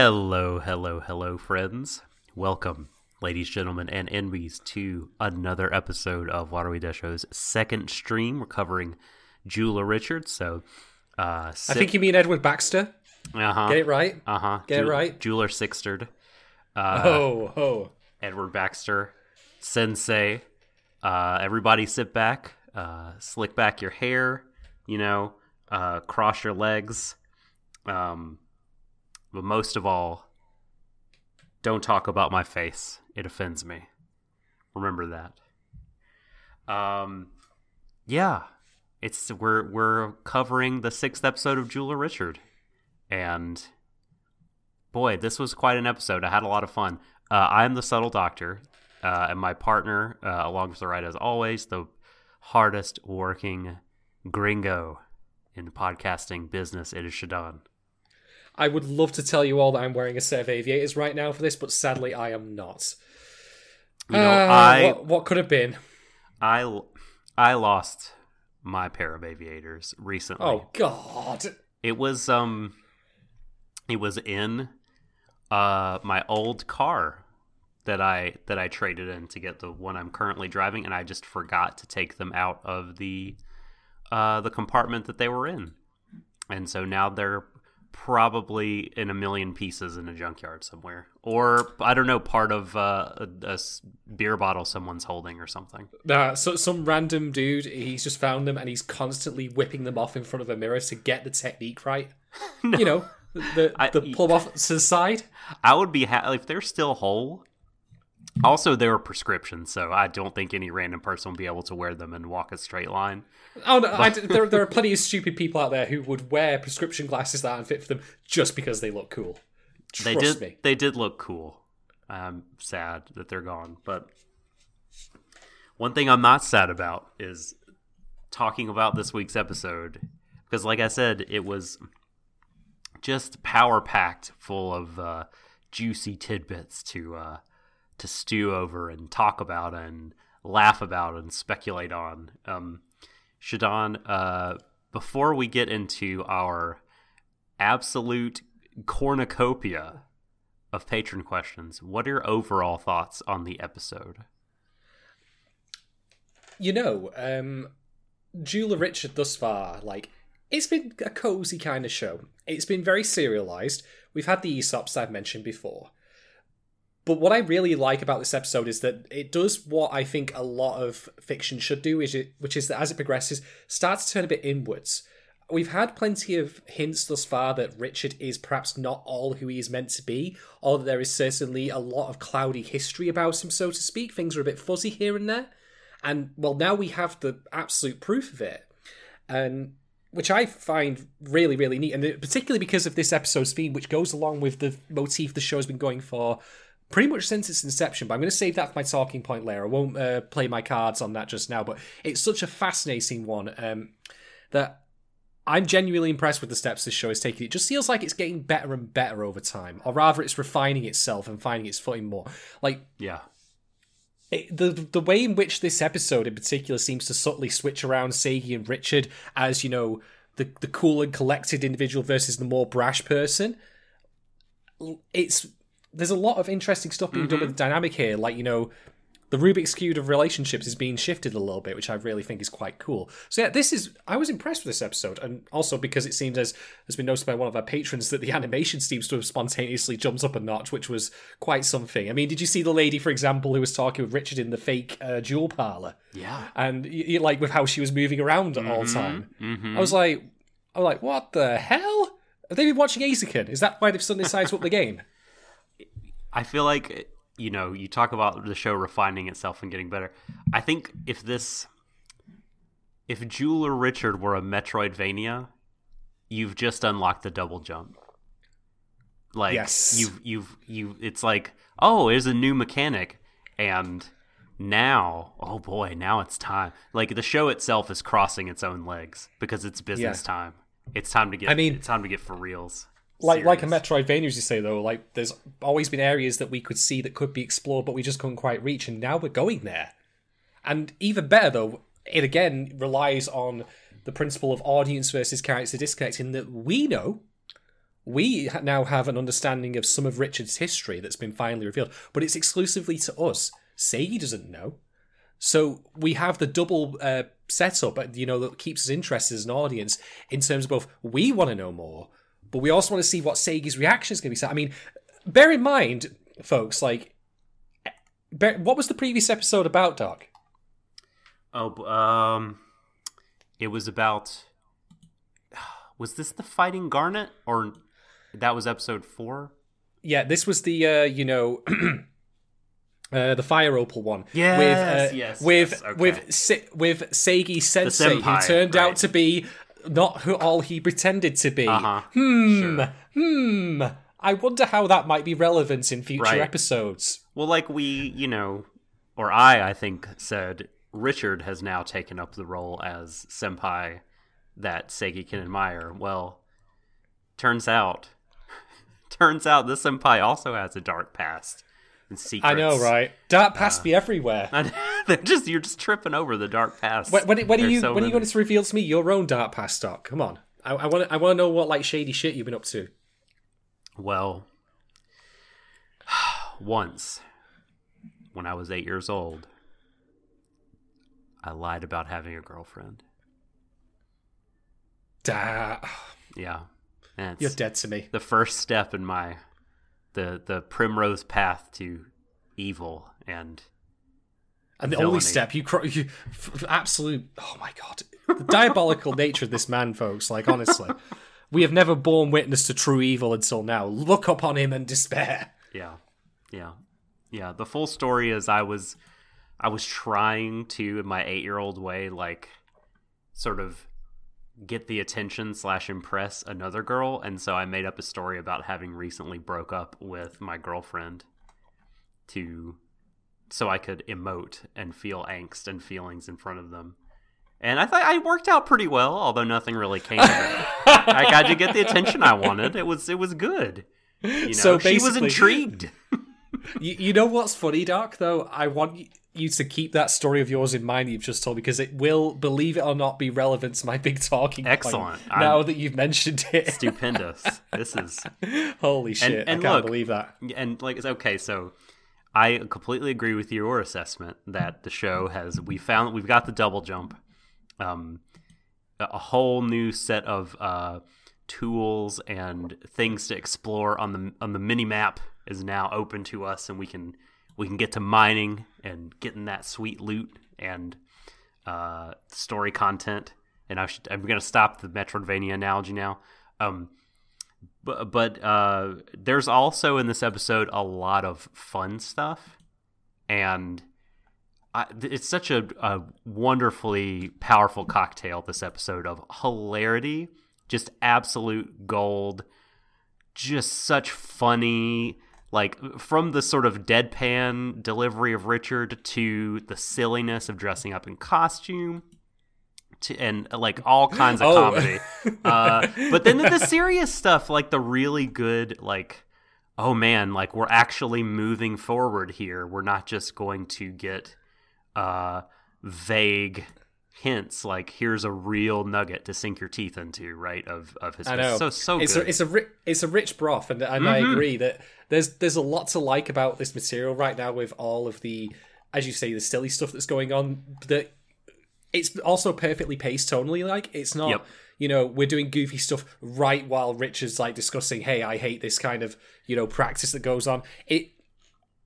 Hello, hello, hello, friends. Welcome, ladies, gentlemen, and enemies, to another episode of Water We Show's second stream. We're covering Jeweler Richards. So, uh, I think you mean Edward Baxter. uh huh, Get it right. uh huh, get it right. Jeweler Sixtered, uh, oh, oh. Edward Baxter, Sensei. Uh, everybody, sit back, uh, slick back your hair. You know, uh, cross your legs. Um, but most of all, don't talk about my face. It offends me. Remember that. Um, yeah, it's we're we're covering the sixth episode of Jeweler Richard, and boy, this was quite an episode. I had a lot of fun. Uh, I'm the subtle doctor, uh, and my partner, uh, along with the ride as always, the hardest working gringo in podcasting business. It is Shadon. I would love to tell you all that I'm wearing a set of aviators right now for this, but sadly I am not. You know, Uh, I what, what could have been? I I lost my pair of aviators recently. Oh God! It was um it was in uh my old car that I that I traded in to get the one I'm currently driving and I just forgot to take them out of the uh the compartment that they were in. And so now they're probably in a million pieces in a junkyard somewhere or I don't know part of uh, a, a beer bottle someone's holding or something. Nah, so some random dude, he's just found them and he's constantly whipping them off in front of a mirror to get the technique right. You know, the I- the pull 'em off to the side. I would be ha- if they're still whole. Also, they're prescriptions, so I don't think any random person will be able to wear them and walk a straight line. Oh no, I, there there are plenty of stupid people out there who would wear prescription glasses that aren't fit for them just because they look cool. Trust They did. me. They did look cool. I'm sad that they're gone, but one thing I'm not sad about is talking about this week's episode because, like I said, it was just power packed, full of uh, juicy tidbits to uh, to stew over and talk about and laugh about and speculate on. Um, Shadon, uh, before we get into our absolute cornucopia of patron questions, what are your overall thoughts on the episode? You know, um, Jeweler Richard thus far, like, it's been a cozy kind of show. It's been very serialized. We've had the Aesops I've mentioned before. But what I really like about this episode is that it does what I think a lot of fiction should do, which is, which is that as it progresses, starts to turn a bit inwards. We've had plenty of hints thus far that Richard is perhaps not all who he is meant to be, or that there is certainly a lot of cloudy history about him, so to speak. Things are a bit fuzzy here and there. And well, now we have the absolute proof of it, and which I find really, really neat, and particularly because of this episode's theme, which goes along with the motif the show's been going for pretty much since its inception. But I'm going to save that for my talking point later. I won't uh, play my cards on that just now, but it's such a fascinating one um, that I'm genuinely impressed with the steps this show is taking. It just feels like it's getting better and better over time, or rather, it's refining itself and finding its footing more. Like Yeah. it, the the way in which this episode in particular seems to subtly switch around Seigi and Richard as you know the the cool and collected individual versus the more brash person. It's there's a lot of interesting stuff being done with mm-hmm. the dynamic here. Like you know, the Rubik's cube of relationships is being shifted a little bit, which I really think is quite cool. So yeah, this is I was impressed with this episode, and also because it seems as has been noticed by one of our patrons that the animation seems to have spontaneously jumped up a notch, which was quite something. I mean, did you see the lady, for example, who was talking with Richard in the fake uh, jewel parlor, Yeah. and y- y- like with how she was moving around all the time? Mm-hmm. I was like, I was like, what the hell? Have they been watching Eizouken? Is that why they've suddenly to up the game? I feel like you know, you talk about the show refining itself and getting better. I think if this if Jeweler Richard were a Metroidvania, you've just unlocked the double jump. Like Yes. you've you've you it's like, oh, there's a new mechanic and now, oh boy, now it's time. Like the show itself is crossing its own legs because it's business Yeah. time. It's time to get I mean- it's time to get for reals. Like like a. Metroidvania, as you say though, like there's always been areas that we could see that could be explored, but we just couldn't quite reach, and now we're going there. And even better though, it again relies on the principle of audience versus character disconnect in that we know we now have an understanding of some of Richard's history that's been finally revealed, but it's exclusively to us. Seigi doesn't know. So we have the double uh, setup, you know, that keeps us interested as an audience in terms of both we want to know more, but we also want to see what Seigi's reaction is going to be. So I mean, bear in mind, folks, like, bear, what was the previous episode about, Doc? Oh, um, it was about. Was this the fighting Garnet, or that was episode four? Yeah, this was the uh, you know uh, the fire opal one. Yes, with uh, yes, with yes, okay. with Se- with Seigi Sensei, who turned right. out to be not who all he pretended to be. Uh-huh. Hmm. Sure. Hmm. I wonder how that might be relevant in future Right. episodes. Well, like we, you know, or I, I think, said Richard has now taken up the role as senpai that Seigi can admire. Well, turns out, turns out this senpai also has a dark past and secrets. I know, right? Dark past be uh, everywhere. They're just you're just tripping over the dark past. When, when, when are you so when are you going to reveal to me your own dark past, Doc? Come on. I, I want I want to know what like shady shit you've been up to. Well, once when I was eight years old, I lied about having a girlfriend. Da, Yeah, you're dead to me. the first step in my the the primrose path to evil and And the Villainy. only step you, cro- you f- f- absolute. Oh my god, the diabolical nature of this man, folks. Like honestly, we have never borne witness to true evil until now. Look upon him and despair. yeah yeah yeah the full story is i was i was trying to in my eight year old way like sort of get the attention slash impress another girl and so i made up a story about having recently broke up with my girlfriend to so i could emote and feel angst and feelings in front of them. And i thought i worked out pretty well although nothing really came of it. I got to get the attention i wanted. It was it was good. You know So she was intrigued. You, you know what's funny, Doc? Though? I want y- you to keep that story of yours in mind. that You've just told because it will, believe it or not, be relevant to my big talking. point Excellent. I'm- Now that you've mentioned it, stupendous. This is holy shit! and I can't look- believe that. and like it's okay. So I completely agree with your assessment that the show has we found we've got the double jump, um, a a whole new set of uh, tools and things to explore on the on the mini map is now open to us, and we can we can get to mining and getting that sweet loot and uh, story content. And I should, I'm going to stop the Metroidvania analogy now. Um, but but uh, there's also in this episode a lot of fun stuff, and I, it's such a, a wonderfully powerful cocktail. This episode of hilarity, just absolute gold, just such funny. Like from the sort of deadpan delivery of Richard to the silliness of dressing up in costume, to and like all kinds of Oh. comedy. Uh, but then the, the serious stuff, like the really good, like, oh man, like we're actually moving forward here. We're not just going to get uh, vague hints. Like here's a real nugget to sink your teeth into, right? Of of his I know. so so it's good. a it's a ri- it's a rich broth, and and I Mhm. agree that there's there's a lot to like about this material right now with all of the, as you say, the silly stuff that's going on. That it's also perfectly paced tonally. Like it's not. Yep. You know, we're doing goofy stuff right while Richard's like discussing, "Hey, I hate this kind of you know practice that goes on." It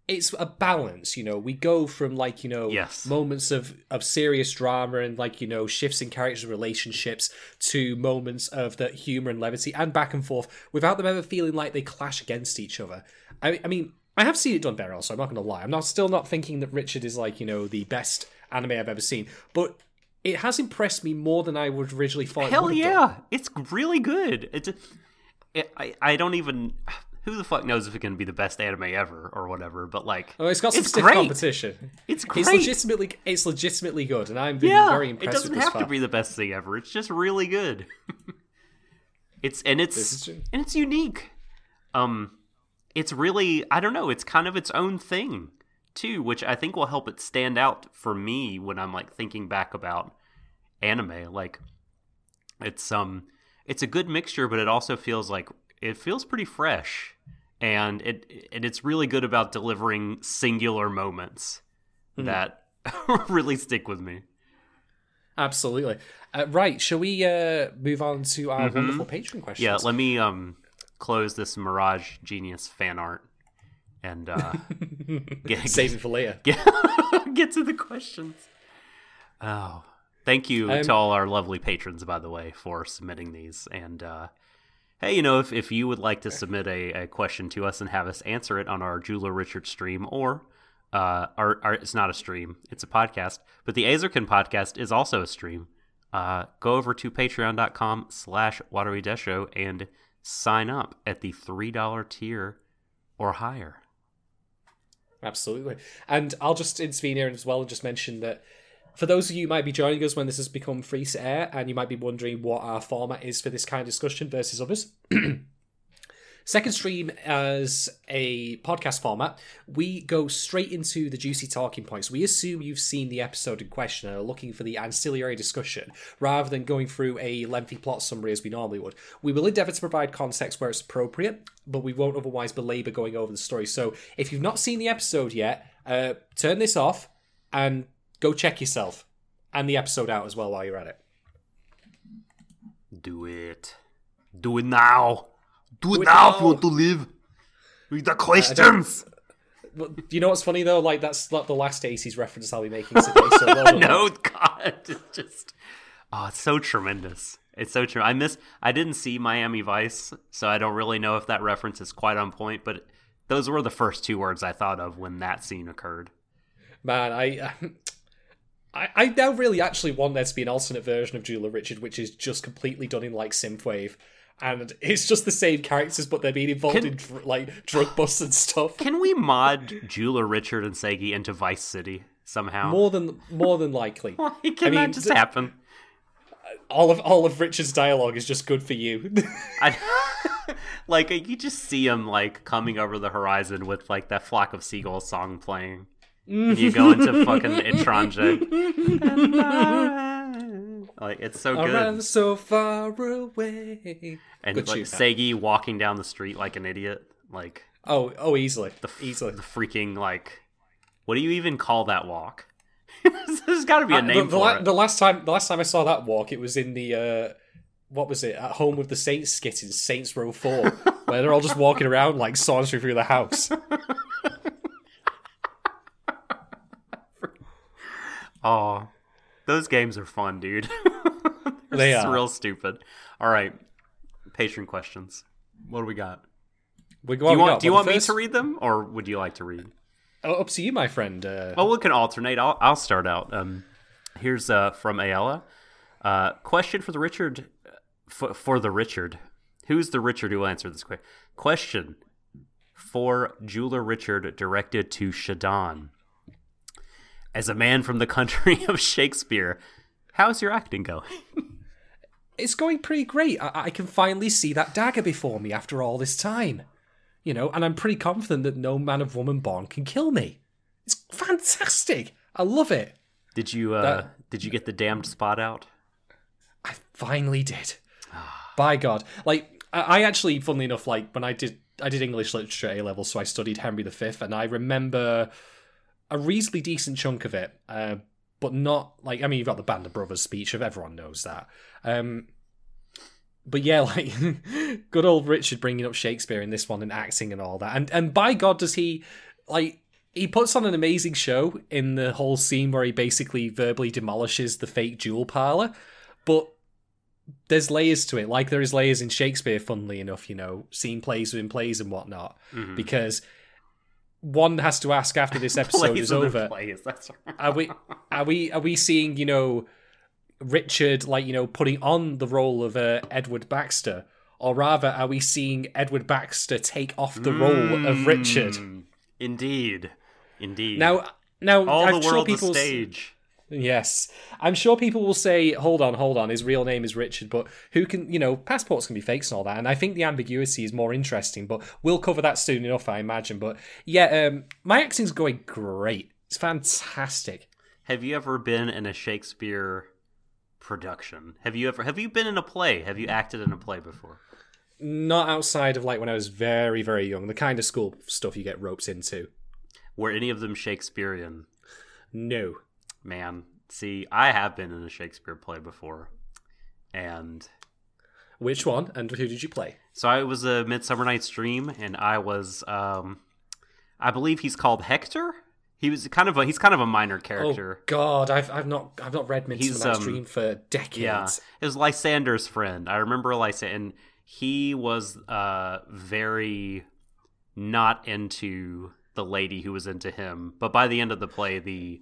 it's a balance, you know. We go from like you know Yes. moments of of serious drama and like you know shifts in characters' relationships to moments of the humor and levity and back and forth without them ever feeling like they clash against each other. I, I mean, I have seen it done better. Also, I'm not going to lie. I'm not still not thinking that Richard is like you know the best anime I've ever seen, but it has impressed me more than I would originally thought. Hell yeah, done. it's really good. It's it, I I don't even who the fuck knows if it can be the best anime ever or whatever. But like, Oh, it's got some It's stiff great. competition. it's great. It's legitimately, it's legitimately good, and I'm being yeah, very impressed. it doesn't with this have far. to be the best thing ever. It's just really good. it's and it's and it's unique. Um, it's really I don't know. It's kind of its own thing too, which I think will help it stand out for me when I'm like thinking back about anime. Like, it's um, it's a good mixture, but it also feels like it feels pretty fresh, and it and it's really good about delivering singular moments Mm-hmm. that really stick with me. Absolutely. Uh, right, shall we uh, move on to our wonderful patron questions? Mm-hmm. Yeah, let me um close this Mirage Genius fan art and uh, get, Save it for later. get, get to the questions. Oh, thank you Um, to all our lovely patrons, by the way, for submitting these. And uh, hey, you know, if, if you would like to submit a, a question to us and have us answer it on our Jeweler Richard stream, or uh, our, our, it's not a stream, it's a podcast, but the Eizouken podcast is also a stream. Uh, go over to patreon.com slash watery show and sign up at the $3 tier or higher. Absolutely. And I'll just intervene here as well and just mention that for those of you who might be joining us when this has become free to air and you might be wondering what our format is for this kind of discussion versus others. Second stream as a podcast format, we go straight into the juicy talking points. We assume you've seen the episode in question and are looking for the ancillary discussion rather than going through a lengthy plot summary as we normally would. We will endeavour to provide context where it's appropriate, but we won't otherwise belabour going over the story. So if you've not seen the episode yet, uh, turn this off and go check yourself and the episode out as well while you're at it. Do it. Do it now. Do it, it now if you want to live. Read the questions. But you know what's funny though? Like that's not the last 80s reference I'll be making today. So well no, God, it's just oh, it's so tremendous. It's so true. I miss. I didn't see Miami Vice, so I don't really know if that reference is quite on point. But those were the first two words I thought of when that scene occurred. Man, I, I, I now really actually want there to be an alternate version of Jeweler Richard, which is just completely done in like synthwave, and it's just the same characters, but they're being involved Can- in dr- like drug busts and stuff. Can we mod Jula, Richard, and Seigi into Vice City somehow? More than more than likely, Can I mean, that just th- happen? all of all of Richard's dialogue is just good for you. I, like you just see him like coming over the horizon with like that flock of seagulls song playing. And you go into fucking Étrange. like it's so good. I good. so far away. and Good like. Seigi walking down the street like an idiot. Like Oh, oh, easily, the f- easily. the freaking like what do you even call that walk? There's got to be a Uh, name the, the, for la- it. the last time, the last time I saw that walk, it was in the uh, what was it? At home with the Saints skit in Saints Row Four, where they're all just walking around like sauntering through the house. Oh, those games are fun, dude. They it's are. real stupid. All right, patron questions. What do we got? We Do you want, do you want me to read them, or would you like to read? Oh, up to you, my friend. Uh, Oh, we can alternate. I'll, I'll start out. Um, here's uh, from Ayala. Uh, question for the Richard. For, for the Richard. Who's the Richard who will answer this question? Question for Jeweler Richard directed to Shadon. As a man from the country of Shakespeare, how's your acting going? it's going pretty great. I-, I can finally see that dagger before me after all this time, you know, and I'm pretty confident that no man of woman born can kill me. It's fantastic. I love it. Did you uh, That- did you get the damned spot out? I finally did. By God, like I, I actually, funnily enough, like when I did, I did English literature at A level, so I studied Henry V, and I remember a reasonably decent chunk of it, uh, but not like I mean, you've got the Band of Brothers speech, if everyone knows that. Um, but yeah, like good old Richard bringing up Shakespeare in this one and acting and all that, and and by God, does he like he puts on an amazing show in the whole scene where he basically verbally demolishes the fake jewel parlor, but there's layers to it, like there is layers in Shakespeare. Funnily enough, you know, scene plays within plays and whatnot, Mhm. because one has to ask after this episode is over Plays. That's right. are we are we are we seeing you know Richard like you know putting on the role of uh, Edward Baxter, or rather are we seeing Edward Baxter take off the role of Richard? Mm, Indeed, indeed. Now, now all I'm the sure world the people stage. Yes, I'm sure people will say, hold on, hold on, his real name is Richard, but who can you know passports can be fakes and all that, and I think the ambiguity is more interesting, but we'll cover that soon enough, I imagine. But yeah, um, my acting's going great. It's fantastic. Have you ever been in a Shakespeare production? Have you ever have you been in a play? Have you acted in a play before? not outside of like when I was very, very young. The kind of school stuff you get roped into. Were any of them Shakespearean? No. Man, see, I have been in a Shakespeare play before, and Which one? And who did you play? so I was a Midsummer Night's Dream, and I was, um, I believe he's called Hector. He was kind of a he's kind of a minor character. Oh God, I've I've not I've not read Midsummer He's, Night's um, Dream for decades. Yeah, it was Lysander's friend. I remember Lysander, and he was uh very not into the lady who was into him. But by the end of the play, the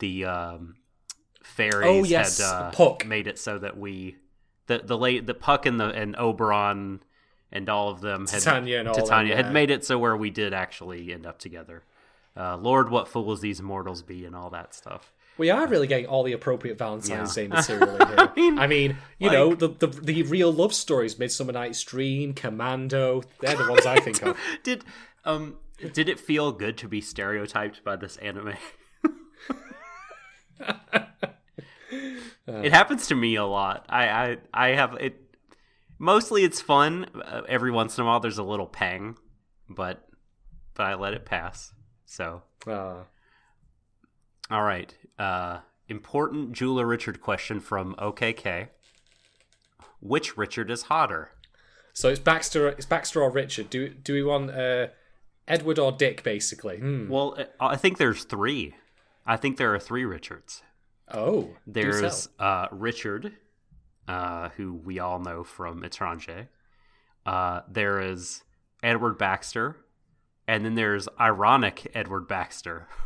the um, fairies Oh, yes, had uh, Puck. made it so that we the the late the Puck and the and Oberon and all of them had Titania and all them, Titania yeah. had made it so where we did actually end up together. Uh, Lord, what fools these mortals be, and all that stuff. We are really getting all the appropriate Valentine's Yeah. Day material in here. mean, I mean, you like- know, the, the the real love stories, Midsummer Night's Dream, Commando, they're the ones I think of. did um did it feel good to be stereotyped by this anime? it happens to me a lot. I I I have it. Mostly it's fun. Uh, every once in a while there's a little pang, but but I let it pass. So Ah. all right. Uh, important Jeweler Richard question from OKK. Which Richard is hotter? So it's Baxter. It's Baxter or Richard. Do do we want uh, Edward or Dick? Basically. Hmm. Well, uh, I think there's three. I think there are three Richards. Oh, There's uh, Richard, uh, who we all know from Etranger. Uh, there is Edward Baxter, and then there's ironic Edward Baxter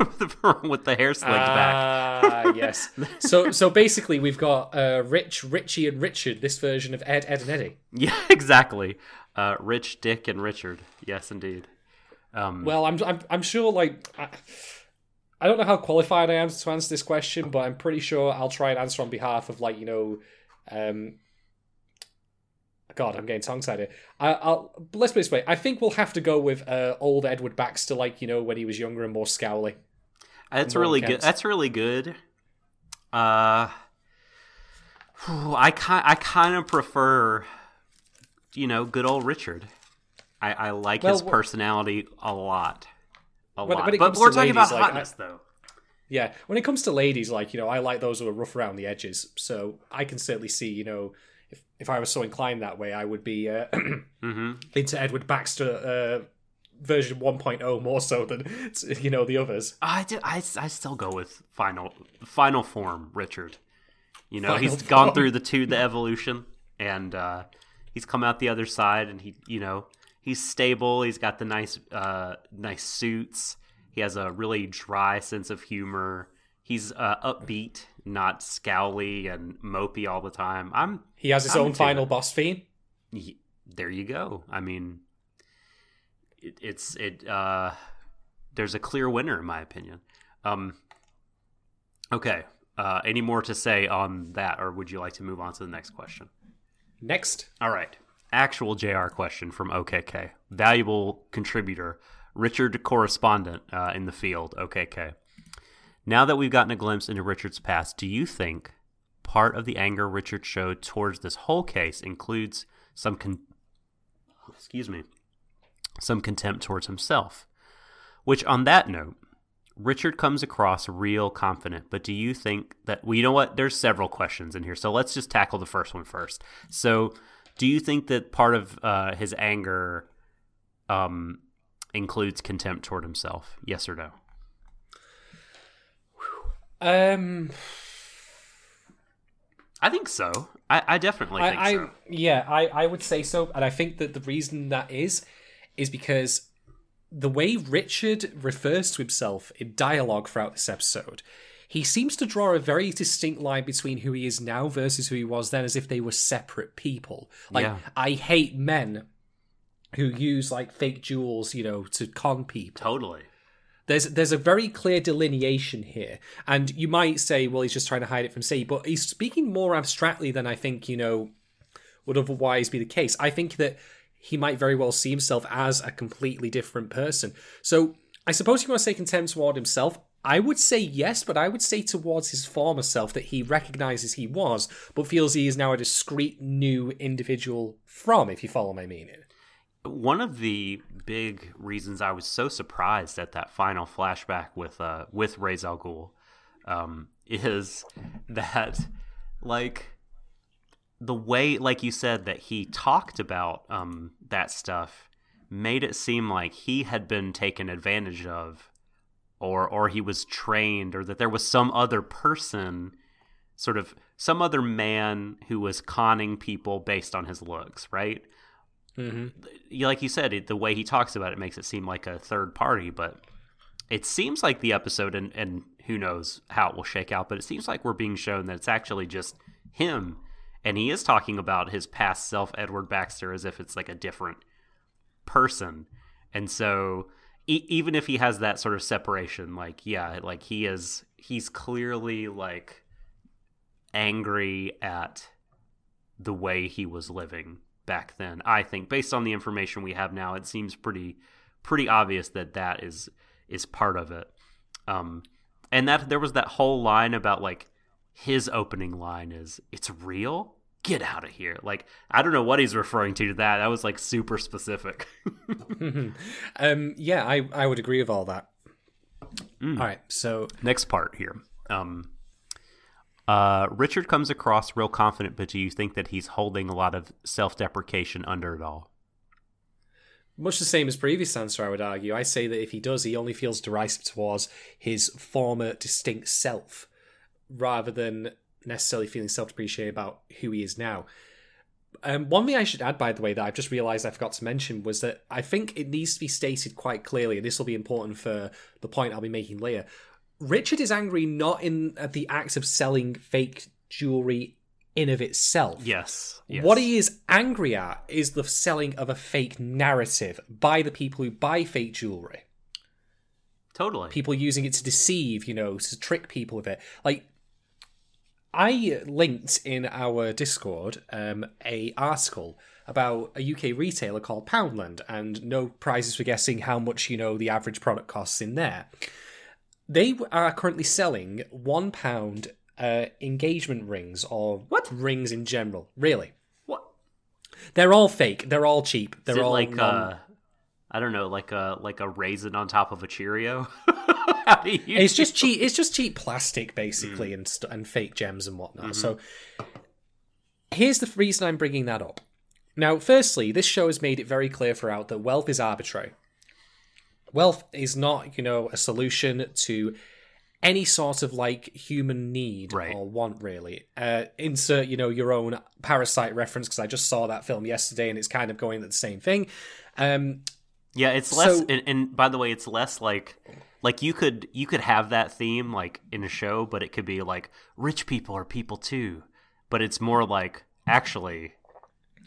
with the hair slicked back. Ah, yes. So so basically, we've got uh, Rich, Richie, and Richard. This version of Ed, Ed, and Eddie. Yeah, exactly. Uh, Rich, Dick, and Richard. Yes, indeed. Um, Well, I'm I'm I'm sure like. I, I don't know how qualified I am to answer this question, but I'm pretty sure I'll try and answer on behalf of like you know, um, God, I'm getting tongue tied here. I, I'll let's put it this way. I think we'll have to go with uh, old Edward Baxter, like you know when he was younger and more scowly. That's really good. That's really good. Uh, I kind I kind of prefer, you know, good old Richard. I, I like Well, his personality a lot, a When- lot. when it but we're talking ladies, about like, hotness, though. Yeah, when it comes to ladies, like you know, I like those who are rough around the edges. So I can certainly see, you know, if if I was so inclined that way, I would be uh, hmm into Edward Baxter uh, version 1.0 more so than you know the others. I, did, I I still go with final final form Richard. You know, Final he's gone through the two the evolution, and uh, he's come out the other side, and he you know he's stable. He's got the nice uh, nice suits. He has a really dry sense of humor. He's uh, upbeat, not scowly and mopey all the time. I'm He has his I'm own final it. boss fiend. there you go. I mean, it, it's it. Uh, there's a clear winner in my opinion. Um, okay. Uh, any more to say on that, or would you like to move on to the next question? Next, All right. Actual JR question from OKK. Valuable contributor, Richard correspondent uh, in the field, OKK. Now that we've gotten a glimpse into Richard's past, do you think part of the anger Richard showed towards this whole case includes some con- excuse me, some contempt towards himself? Which on that note, Richard comes across real confident, but do you think that well, you know what? There's several questions in here, so let's just tackle the first one first. So, do you think that part of uh, his anger um, includes contempt toward himself? Yes or no? um, I think so. I, I definitely think I, I so. yeah, I I would say so, and I think that the reason that is is because the way Richard refers to himself in dialogue throughout this episode. He seems to draw a very distinct line between who he is now versus who he was then, as if they were separate people. Like, Yeah. I hate men who use like fake jewels, you know, to con people. Totally. There's there's a very clear delineation here, and you might say, well, he's just trying to hide it from C, but he's speaking more abstractly than I think you know would otherwise be the case. I think that he might very well see himself as a completely different person. So I suppose you want to say contempt toward himself. I would say yes, but I would say towards his former self that he recognizes he was, but feels he is now a discrete new individual from, if you follow my meaning. One of the big reasons I was so surprised at that final flashback with uh with Ra's al Ghul um, is that like the way like you said that he talked about um that stuff made it seem like he had been taken advantage of or or he was trained or that there was some other person sort of some other man who was conning people based on his looks right Mm-hmm. like you said it, the way he talks about it makes it seem like a third party but it seems like the episode and, and who knows how it will shake out but it seems like we're being shown that it's actually just him and he is talking about his past self edward baxter as if it's like a different person and so even if he has that sort of separation like yeah like he is he's clearly like angry at the way he was living back then i think. Based on the information we have now it seems pretty pretty obvious that that is is part of it. Um and that there was that whole line about like his opening line is it's real get out of here like i don't know what he's referring to to that that was like super specific um, yeah, I, I would agree with all that. Mm. All right, so next part here um uh richard comes across real confident but do you think that he's holding a lot of self-deprecation under it all much the same as previous answer, I would argue. I say that if he does, he only feels derisive towards his former distinct self, rather than necessarily feeling self-depreciated about who he is now. Um, one thing I should add, by the way, that I've just realised I forgot to mention was that I think it needs to be stated quite clearly, and this will be important for the point I'll be making later. Richard is angry not in at the act of selling fake jewelry in of itself. yes, yes. What he is angry at is the selling of a fake narrative by the people who buy fake jewelry. totally People using it to deceive, you know, to trick people with it. Like, I linked in our Discord um, a article about a UK retailer called Poundland, and no prizes for guessing how much you know the average product costs in there. They are currently selling one pound uh, engagement rings or What? rings in general. Really, what they're all fake. They're all cheap. They're all like non- uh i don't know like a like a raisin on top of a cheerio How do you It's just cheap. It's just cheap plastic, basically, and st- and fake gems and whatnot. So, here's the reason I'm bringing that up. Now, firstly, this show has made it very clear throughout that wealth is arbitrary. Wealth is not, you know, a solution to any sort of like human need Right. or want, really. Uh, insert, you know, your own parasite reference because I just saw that film yesterday and it's kind of going at the same thing. Um, Yeah, it's less So- and, and by the way, it's less like like you could you could have that theme like in a show, but it could be like rich people are people too. But it's more like actually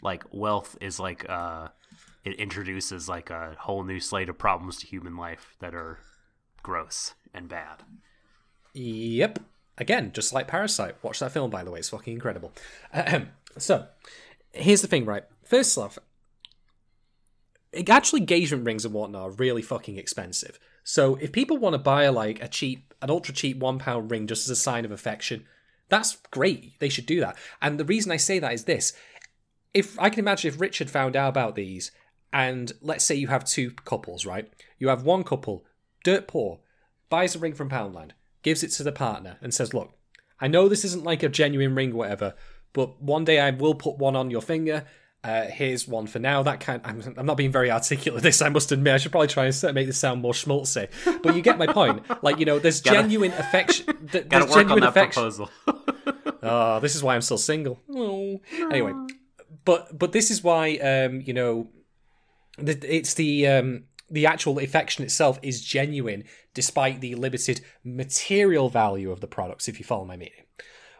like wealth is like uh it introduces like a whole new slate of problems to human life that are gross and bad. Yep. Again, just like Parasite. Watch that film, by the way. It's fucking incredible. Ahem. So, here's the thing, right? First off, actually, engagement rings and whatnot are really fucking expensive. So, if people want to buy like a cheap, an ultra cheap one pound ring just as a sign of affection, that's great. They should do that. And the reason I say that is this: if I can imagine if Richard found out about these, and let's say you have two couples, right? You have one couple, dirt poor, buys a ring from Poundland, gives it to the partner, and says, "Look, I know this isn't like a genuine ring, whatever, but one day I will put one on your finger. Uh, here's one for now. That kind. I'm, I'm not being very articulate. This I must admit. I should probably try and make this sound more schmaltzy. But you get my point. Like you know, there's genuine affection. th- Got to there's work on that affection. proposal. Oh, this is why I'm still single. Oh. Anyway, but but this is why um you know, the, it's the um the actual affection itself is genuine despite the limited material value of the products. If you follow my meaning.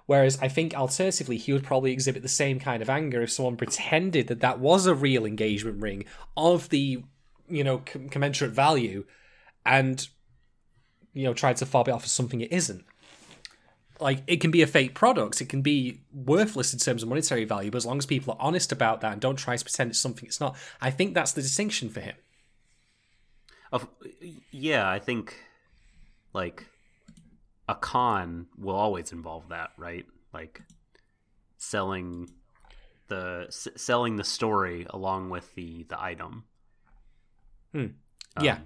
Whereas I think alternatively, he would probably exhibit the same kind of anger if someone pretended that that was a real engagement ring of the, you know, com- commensurate value, and you know tried to fob it off as something it isn't. Like it can be a fake product. It can be worthless in terms of monetary value but as long as people are honest about that and don't try to pretend it's something it's not i think that's the distinction for him. Of, yeah, I think like a con will always involve that, right? Like selling the s- selling the story along with the the item. Um, yeah.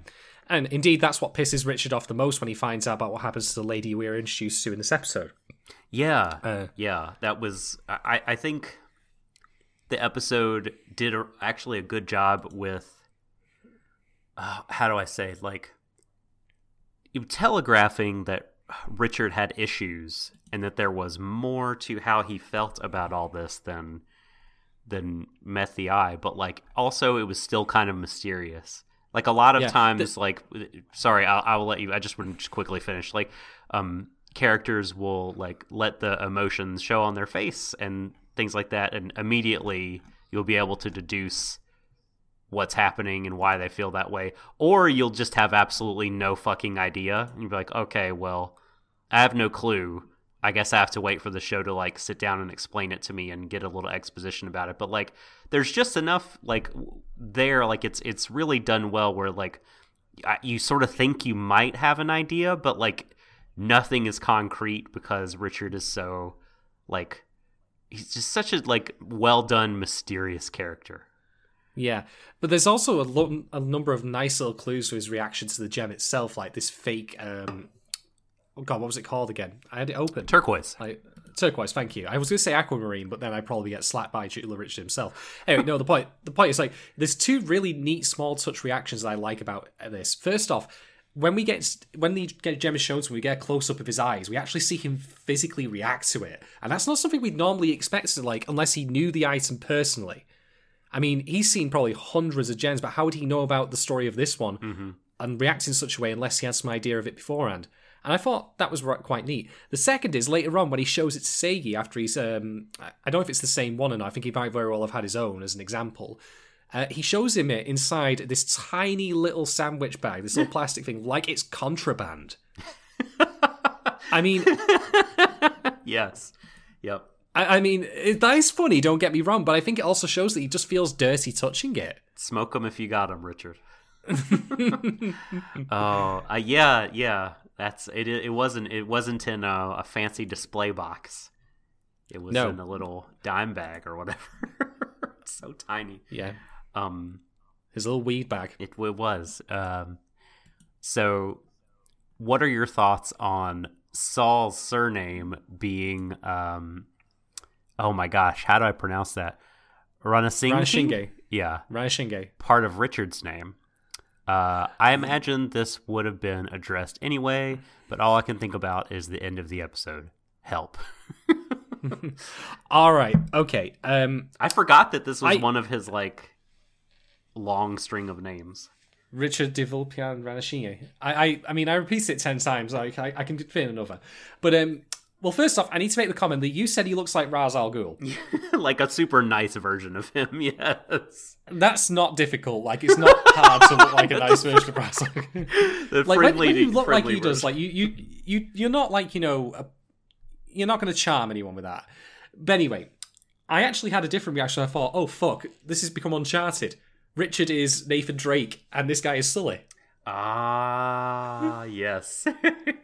And indeed, that's what pisses Richard off the most when he finds out about what happens to the lady we are introduced to in this episode. Yeah, Uh, yeah. That was. I I think the episode did a, actually a good job with. Uh, how do I say like you telegraphing that Richard had issues and that there was more to how he felt about all this than than met the eye, but like also it was still kind of mysterious. Like a lot of Yeah, times, like sorry, I'll, I will let you. I just want to just quickly finish. Like, um, characters will like let the emotions show on their face and things like that, and immediately you'll be able to deduce what's happening and why they feel that way, or you'll just have absolutely no fucking idea, and you'll be like, okay, well, I have no clue. I guess I have to wait for the show to like sit down and explain it to me and get a little exposition about it. But like, there's just enough like there, like it's it's really done well where like you sort of think you might have an idea, but like nothing is concrete because Richard is so like he's just such a like well done mysterious character. Yeah, but there's also a, lo- a number of nice little clues to his reaction to the gem itself, like this fake. Um, oh God, what was it called again? I had it open. Turquoise. Like turquoise. Thank you. I was going to say aquamarine, but then I probably get slapped by Jeweler Richard himself. Anyway, no. The point. The point is like there's two really neat small touch reactions that I like about this. First off. When we get when the get gem is shown to him, we get a close up of his eyes. We actually see him physically react to it, and that's not something we'd normally expect to like unless he knew the item personally. I mean, he's seen probably hundreds of gems, but how would he know about the story of this one and react in such a way unless he had some idea of it beforehand? And I thought that was quite neat. The second is later on when he shows it to Seigi after he's, um, I I don't know if it's the same one or not. I think he might very well have had his own as an example. Uh, he shows him it inside this tiny little sandwich bag, this little plastic thing, like it's contraband. I mean, Yes. Yep. I, I mean, it, that is funny. Don't get me wrong, but I think it also shows that he just feels dirty touching it. Smoke them if you got them, Richard. oh, uh, yeah, yeah. That's it. It wasn't. It wasn't in a, a fancy display box. It was No. in a little dime bag or whatever. so tiny. Yeah, Um, his little weed bag. it, it was. Um, so, what are your thoughts on Saul's surname being? Um, oh my gosh, how do I pronounce that? Ranasinghe. Ranashinge. Yeah, Ranasinghe. part of Richard's name. Uh, I imagine this would have been addressed anyway, but all I can think about is the end of the episode. Help. All right. Okay. Um, I forgot that this was I- one of his like long string of names. Richard de Vulpian Ranashinge. I, I, I mean, I repeat it ten times. Like I, I can fit another. But um, well, first off, I need to make the comment that you said he looks like Ra's al Ghul. like a super nice version of him, yes. That's not difficult. Like it's not hard to look like a nice version of Ra's al Ghul. Like when, friendly, when you look like he does, version. like you, you, you, you're not like you know, a, you're not going to charm anyone with that. But anyway, I actually had a different reaction. I thought, oh fuck, this has become Uncharted. Richard is Nathan Drake, and this guy is Sully. Ah, yes.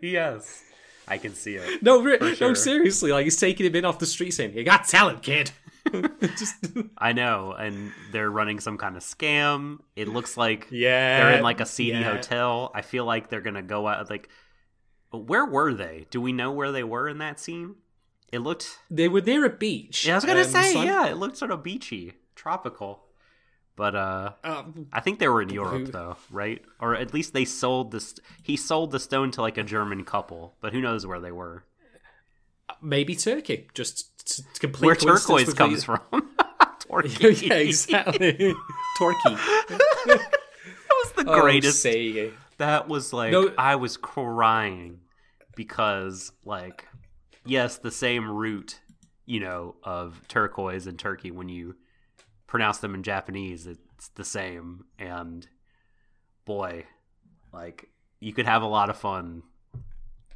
yes. I can see it. No, Ri- sure. no, seriously, like he's taking him in off the street saying, "You got talent, kid." Just I know, and they're running some kind of scam. It looks like yeah, they're in like a seedy yeah. hotel. I feel like they're gonna go out like where were they? Do we know where they were in that scene? It looked They were near a beach. Yeah, I was gonna um, say, so yeah, it looked sort of beachy, tropical. But uh um, I think they were in Europe Who- though, right? Or at least they sold this he sold the stone to like a German couple, but who knows where they were. maybe Turkey, just to complete Where turquoise comes the- from. Turkey. yeah, exactly. Turkey. That was the Oh, greatest say. That was like No- I was crying because like yes, the same root, you know, of turquoise and turkey when you pronounce them in Japanese, it's the same and boy, like you could have a lot of fun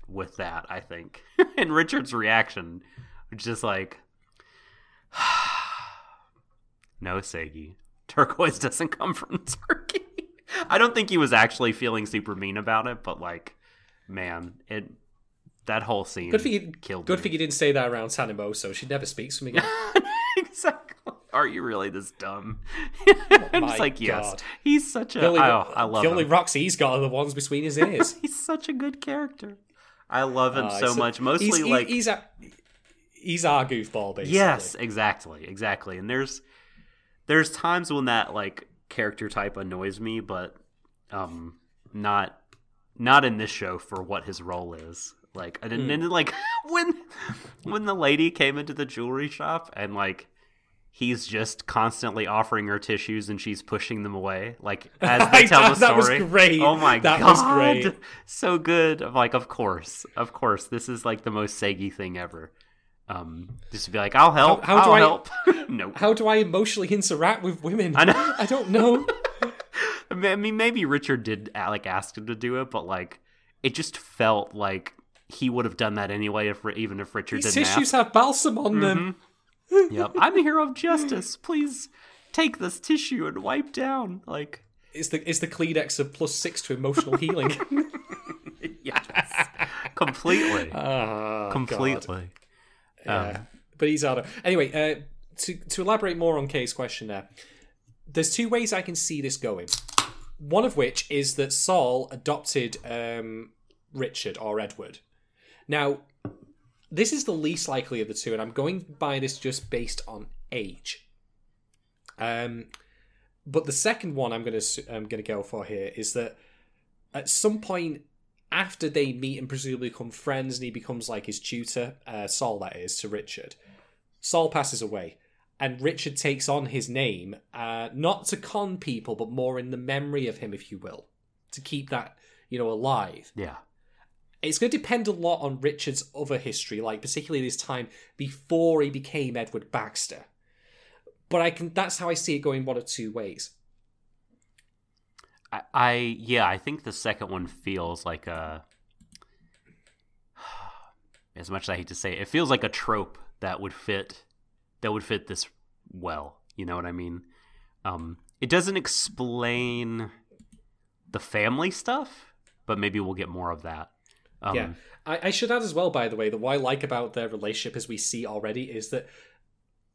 with that, I think. and Richard's reaction was just like No, Seigi, Turquoise doesn't come from Turkey. I don't think he was actually feeling super mean about it, but like, man, it that whole scene Good for you. killed Good me. for you didn't say that around Tanimo, so she never speaks to me again. exactly. Are you really this dumb? I'm just like, yes. God. He's such a. Only, oh, I love the only him. rocks he's got are the ones between his ears. He's such a good character. I love him Uh, so much. Mostly he's, like he's a, he's our goofball, basically. Yes, exactly, exactly. And there's there's times when that like character type annoys me, but um not not in this show for what his role is. Like and, then then, like when when the lady came into the jewelry shop and like he's just constantly offering her tissues and she's pushing them away like as they tell the That was story. great. Oh my That god. was great. So good. I'm like, of course. Of course. This is like the most Seigi thing ever. Um just to be like, I'll help. how do I'll I- help. no. How do I emotionally interact with women? I know. I don't know. I mean, maybe Richard did uh, like ask him to do it, but like it just felt like he would have done that anyway, if even if Richard These didn't tissues have balsam on them. Yep, I'm a hero of justice. Please take this tissue and wipe down. Like, It's the it's the Kleenex of plus six to emotional healing. yes, completely, God. completely. Yeah. but he's out of anyway. Uh, to to elaborate more on Kay's question, there, there's two ways I can see this going. One of which is that Saul adopted um, Richard or Edward. Now, this is the least likely of the two, and I'm going by this just based on age. Um, but the second one I'm going to I'm to go for here is that at some point after they meet and presumably become friends, and he becomes like his tutor, uh, Saul that is to Richard. Saul passes away, and Richard takes on his name, uh, not to con people, but more in the memory of him, if you will, to keep that you know alive Yeah, it's going to depend a lot on Richard's other history, like particularly this time before he became Edward Baxter. But I can that's how I see it going one of two ways. I, I yeah, I think the second one feels like a. As much as I hate to say it, it feels like a trope that would fit, that would fit this well. You know what I mean? Um, it doesn't explain the family stuff, but maybe we'll get more of that. Um, yeah. I, I should add as well, by the way, that what I like about their relationship as we see already is that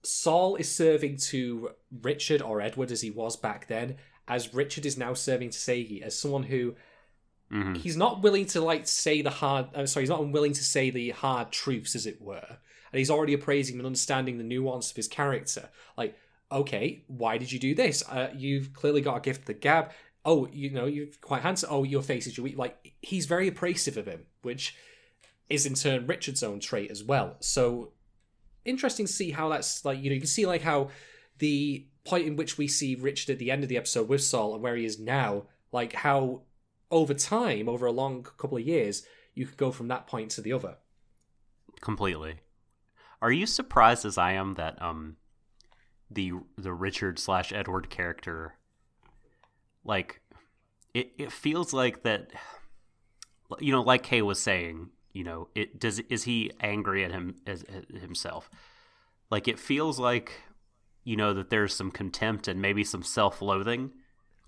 Saul is serving to Richard or Edward as he was back then, as Richard is now serving to Seigi as someone who mhm. he's not willing to like say the hard uh, sorry he's not unwilling to say the hard truths as it were. And he's already appraising and understanding the nuance of his character. Like okay why did you do this? Uh, you've clearly got a gift of the gab. Oh you know you're quite handsome. Oh your face is your weak like he's very appraisive of him which is in turn richard's own trait as well so interesting to see how that's like you know you can see like how the point in which we see richard at the end of the episode with saul and where he is now like how over time, over a long couple of years, you could go from that point to the other. completely. Are you surprised as I am that um the the Richard slash Edward character like it it feels like that you know like Kay was saying you know it does is he angry at him as, as himself? Like it feels like you know that there's some contempt and maybe some self-loathing.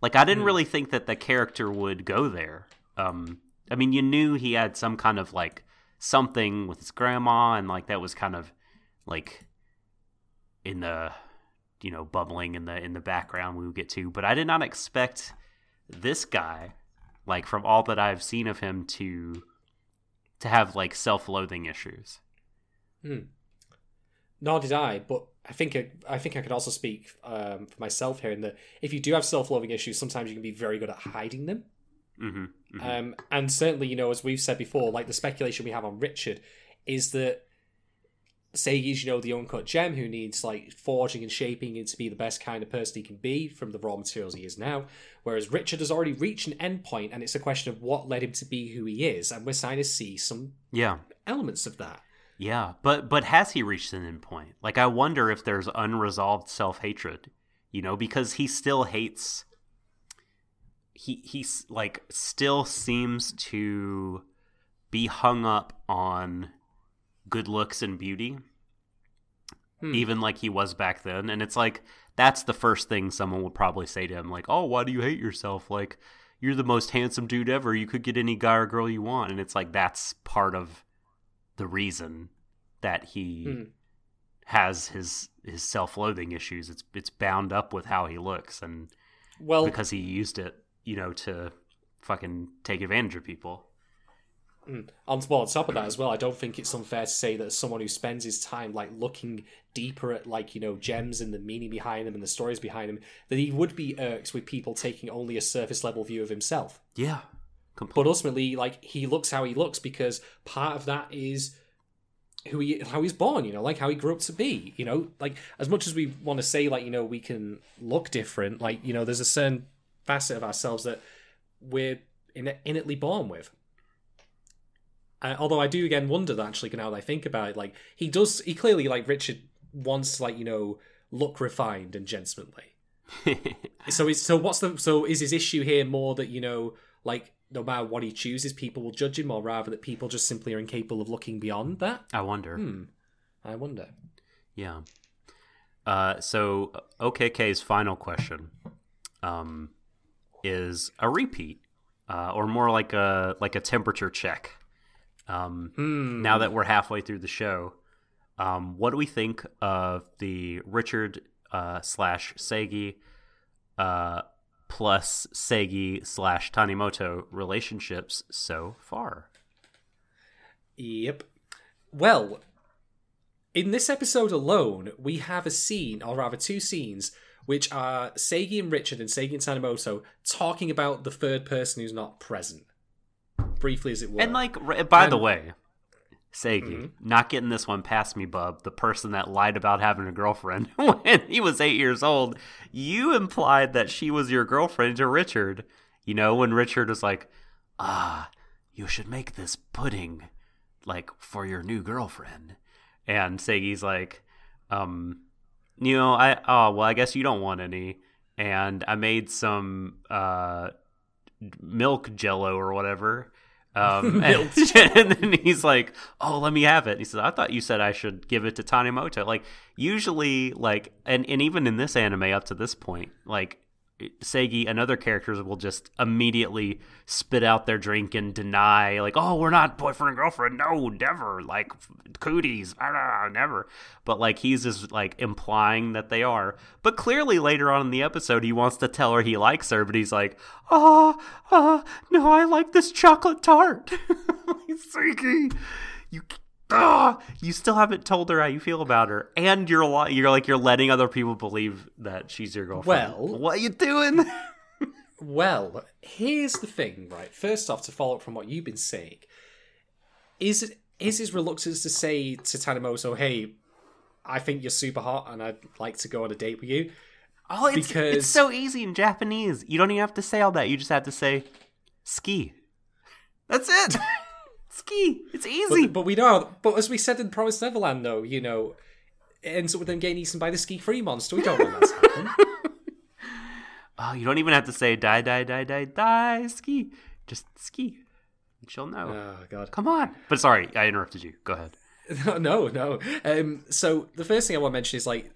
Like I didn't Hmm. really think that the character would go there. Um I mean you knew he had some kind of like something with his grandma and like that was kind of like in the you know bubbling in the in the background we would get to but i did not expect this guy like from all that i've seen of him to to have like self-loathing issues. Nor did I, but I think I, I think I could also speak um, for myself here in that if you do have self-loathing issues, sometimes you can be very good at hiding them. hmm Um, and certainly, you know, as we've said before, like the speculation we have on Richard is that say he's, you know, the uncut gem who needs like forging and shaping into be the best kind of person he can be from the raw materials he is now. Whereas Richard has already reached an end point, and it's a question of what led him to be who he is, and we're starting to see some yeah elements of that. yeah but but has he reached an end point like i wonder if there's unresolved self-hatred you know because he still hates he he's like still seems to be hung up on good looks and beauty Hmm. even like he was back then and it's like that's the first thing someone would probably say to him like oh why do you hate yourself like you're the most handsome dude ever you could get any guy or girl you want and it's like that's part of the reason that he Hmm. has his his self-loathing issues. It's it's bound up with how he looks and Well, because he used it, you know, to fucking take advantage of people. Mm. On, well, on top of that as well, I don't think it's unfair to say that someone who spends his time like looking deeper at like you know gems and the meaning behind them and the stories behind them, that he would be irked with people taking only a surface level view of himself. Yeah. completely. But ultimately, like he looks how he looks because part of that is who he how he's born. You know, like how he grew up to be. You know, like as much as we want to say like you know we can look different, like you know there's a certain facet of ourselves that we're in- innately born with. Uh, although I do again wonder that actually now that I think about it, like he does, he clearly like Richard wants to like you know look refined and gentlemanly. So is so what's the so is his issue here more that you know like no matter what he chooses, people will judge him, or rather that people just simply are incapable of looking beyond that? I wonder. Hmm. I wonder. Yeah. Uh, so OKK's final question um, is a repeat, uh, or more like a like a temperature check. Um, Hmm. Now that we're halfway through the show, um, what do we think of the Richard uh, slash Seigi uh, plus Seigi slash Tanimoto relationships so far? Yep. Well, in this episode alone, we have a scene, or rather two scenes, which are Seigi and Richard and Seigi and Tanimoto talking about the third person who's not present. Briefly as it were. And like, by the And- way, Seigi, Mhm. not getting this one past me, bub. The person that lied about having a girlfriend when he was eight years old. You implied that she was your girlfriend to Richard. You know, when Richard was like, "Ah, you should make this pudding, like for your new girlfriend," and Seigi's like, um, you know, I oh well, I guess you don't want any, and I made some uh milk jello or whatever. Um, and, and then he's like, "Oh, let me have it." And he says, "I thought you said I should give it to Tanimoto." Like usually, like and and even in this anime up to this point, like Seigi and other characters will just immediately spit out their drink and deny, like, "Oh, we're not boyfriend and girlfriend. No, never. Like cooties, ah, never." But like he's just like implying that they are. But clearly later on in the episode, he wants to tell her he likes her, but he's like, "Ah, ah, no, I like this chocolate tart." Seigi, you. Ah, you still haven't told her how you feel about her, and you're li- you're like you're letting other people believe that she's your girlfriend. Well- what are you doing? Well, here's the thing, right? First off, to follow up from what you've been saying, is it is his reluctance to say to Tanimoto, "Hey, I think you're super hot, and I'd like to go on a date with you." Oh, it's Because- it's so easy in Japanese. You don't even have to say all that. You just have to say ski. That's it. ski. It's easy. But, but we know, but as we said in Promised Neverland, though, you know, it ends up with them getting eaten by the SkiFree monster. We don't want that to happen. oh, you don't even have to say die, die, die, die, die, ski. Just ski. And she'll know. oh God. Come on. But sorry, I interrupted you. Go ahead. no, no. Um, so the first thing I want to mention is like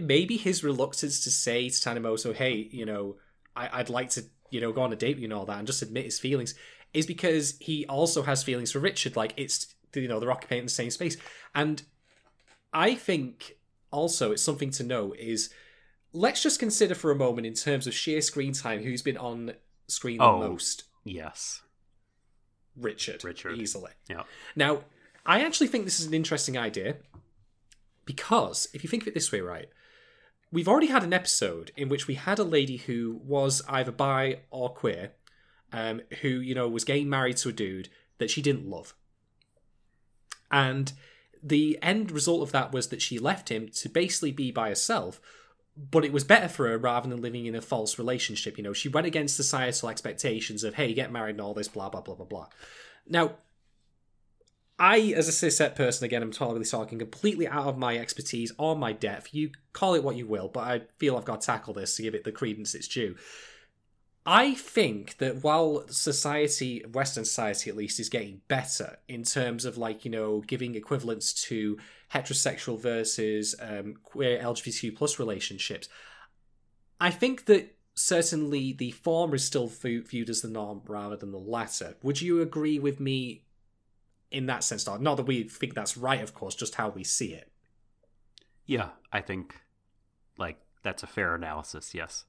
maybe his reluctance to say to Tanimoto, "Hey, you know, I- I'd like to, you know, go on a date with you and all that," and just admit his feelings, is because he also has feelings for Richard. Like it's, you know, they're occupying the same space, and I think also it's something to know is let's just consider for a moment in terms of sheer screen time who's been on screen Oh. the most. Yes. Richard, Richard. easily. Yeah. Now, I actually think this is an interesting idea because if you think of it this way, right, we've already had an episode in which we had a lady who was either bi or queer, um, who you know was getting married to a dude that she didn't love, and the end result of that was that she left him to basically be by herself. But it was better for her rather than living in a false relationship. You know, she went against societal expectations of, hey, get married and all this, blah, blah, blah, blah, blah. Now, I, as a cishet person, again, I'm totally talking completely out of my expertise or my depth. You call it what you will, but I feel I've got to tackle this to give it the credence it's due. I think that while society, Western society at least, is getting better in terms of like, you know, giving equivalence to heterosexual versus um, queer LGBTQ plus relationships, I think that certainly the former is still viewed as the norm rather than the latter. Would you agree with me in that sense. Not that we think that's right, of course, just how we see it. Yeah, I think like that's a fair analysis. Yes.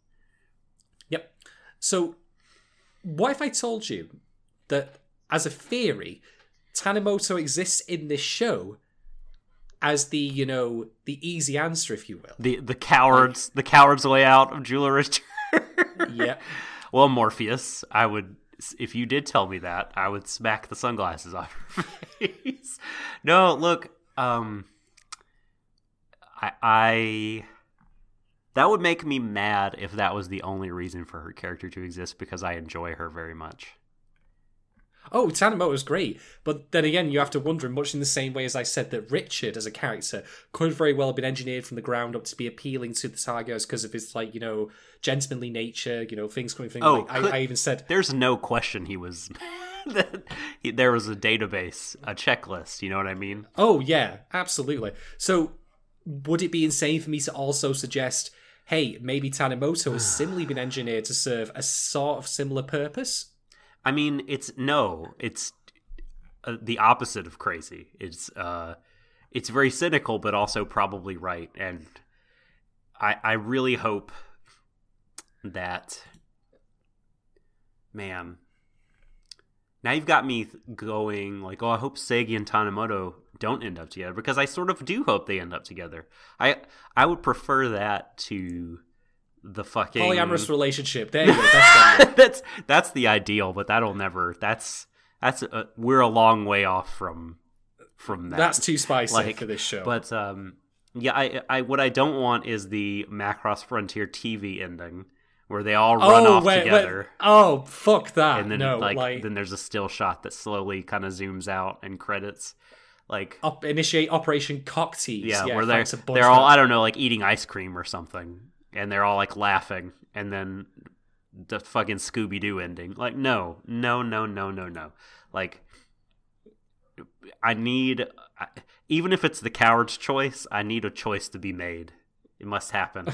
Yep. So, what if I told you that as a theory, Tanimoto exists in this show as the you know the easy answer, if you will. The the cowards the cowards way out of Jeweler Richard. yeah. Well, Morpheus, I would if you did tell me that, I would smack the sunglasses off your face. no, look, um, I, I that would make me mad if that was the only reason for her character to exist because I enjoy her very much. Oh, Tanimoto is great, but then again, you have to wonder, much in the same way as I said that Richard as a character could very well have been engineered from the ground up to be appealing to the Targos because of his like you know gentlemanly nature, you know things coming from. Oh, like, I, I even said there's no question he was. there was a database, a checklist. You know what I mean? Oh yeah, absolutely. So would it be insane for me to also suggest, hey, maybe Tanimoto has similarly been engineered to serve a sort of similar purpose? I mean, it's no, it's uh, the opposite of crazy. It's uh, it's very cynical, but also probably right. And I I really hope that man. Now you've got me going like, oh, I hope Seigi and Tanimoto don't end up together because I sort of do hope they end up together. I I would prefer that to the fucking polyamorous relationship. There you go. That's, that's that's the ideal, but that'll never. That's that's a, we're a long way off from from that. That's too spicy like, for this show. But um, yeah, I I what I don't want is the Macross Frontier TV ending where they all run oh, off wait, together. Wait. Oh fuck that! And then no, like, like then there's a still shot that slowly kind of zooms out and credits like up, initiate Operation Cock Tease. Yeah, yeah, where they're they're all I don't know like eating ice cream or something and they're all like laughing, and then the fucking Scooby Doo ending. Like, no, no, no, no, no, no. Like, I need, even if it's the coward's choice, I need a choice to be made. It must happen.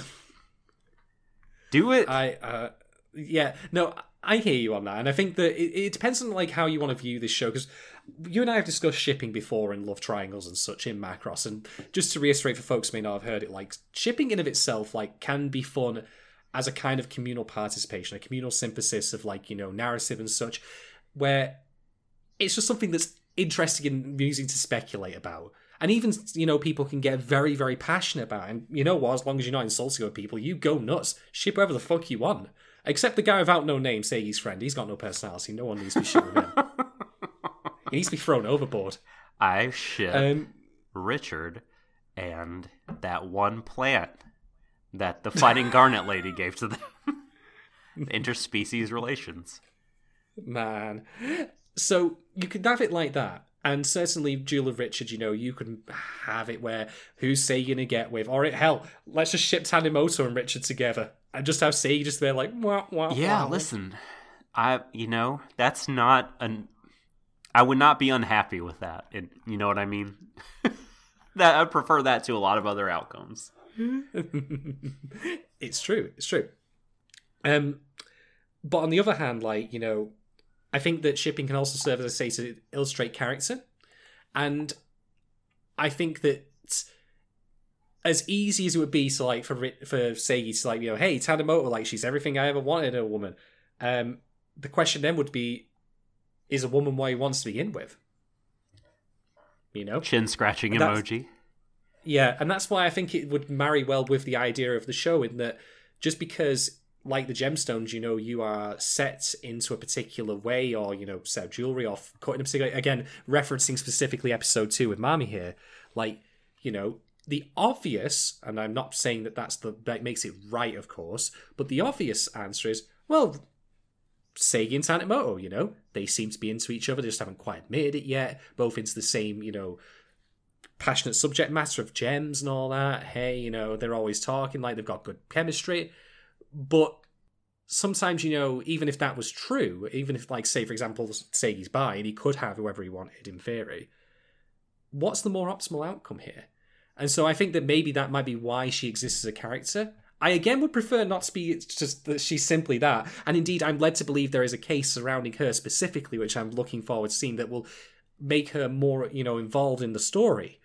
Do it. I, uh, yeah, no, I hear you on that, and I think that it, it depends on like how you want to view this show because you and I have discussed shipping before and love triangles and such in Macross, and just to reiterate for folks who may not have heard it, like shipping in of itself like can be fun as a kind of communal participation, a communal synthesis of like you know narrative and such, where it's just something that's interesting and amusing to speculate about. And even you know people can get very very passionate about, it. and you know what? As long as you're not insulting other people, you go nuts, ship whoever the fuck you want. Except the guy without no name, say he's friend. He's got no personality. No one needs to be shipping him. he needs to be thrown overboard. I ship um, Richard and that one plant that the fighting garnet lady gave to them. Interspecies relations. Man. So you could have it like that. And certainly, Jeweler Richard, you know, you can have it where who's say gonna get with? Or hell, let's just ship Tanimoto and Richard together and just have Say just there like wah, wah, Yeah, wah. listen. I you know, that's not an I would not be unhappy with that. It, you know what I mean? that I prefer that to a lot of other outcomes. it's true. It's true. Um but on the other hand, like, you know, I think that shipping can also serve, as I say, to illustrate character. And I think that as easy as it would be to like for for Seigi to like you know, hey Tanimoto, like she's everything I ever wanted in a woman. Um, the question then would be, is a woman why he wants to begin with? You know, chin scratching emoji. Yeah, and that's why I think it would marry well with the idea of the show in that just because like the gemstones, you know, you are set into a particular way, or you know, set jewelry off, cutting a particular. Again, referencing specifically episode two with Mami here, like you know, the obvious, and I'm not saying that that's the that makes it right, of course, but the obvious answer is well, Seigi and Tanimoto, you know, they seem to be into each other, they just haven't quite admitted it yet. Both into the same, you know, passionate subject matter of gems and all that. Hey, you know, they're always talking like they've got good chemistry. But sometimes, you know, even if that was true, even if, like, say, for example, Seigi's by and he could have whoever he wanted in theory, what's the more optimal outcome here? And so I think that maybe that might be why she exists as a character. I again would prefer not to be just that she's simply that. And indeed, I'm led to believe there is a case surrounding her specifically, which I'm looking forward to seeing that will make her more, you know, involved in the story.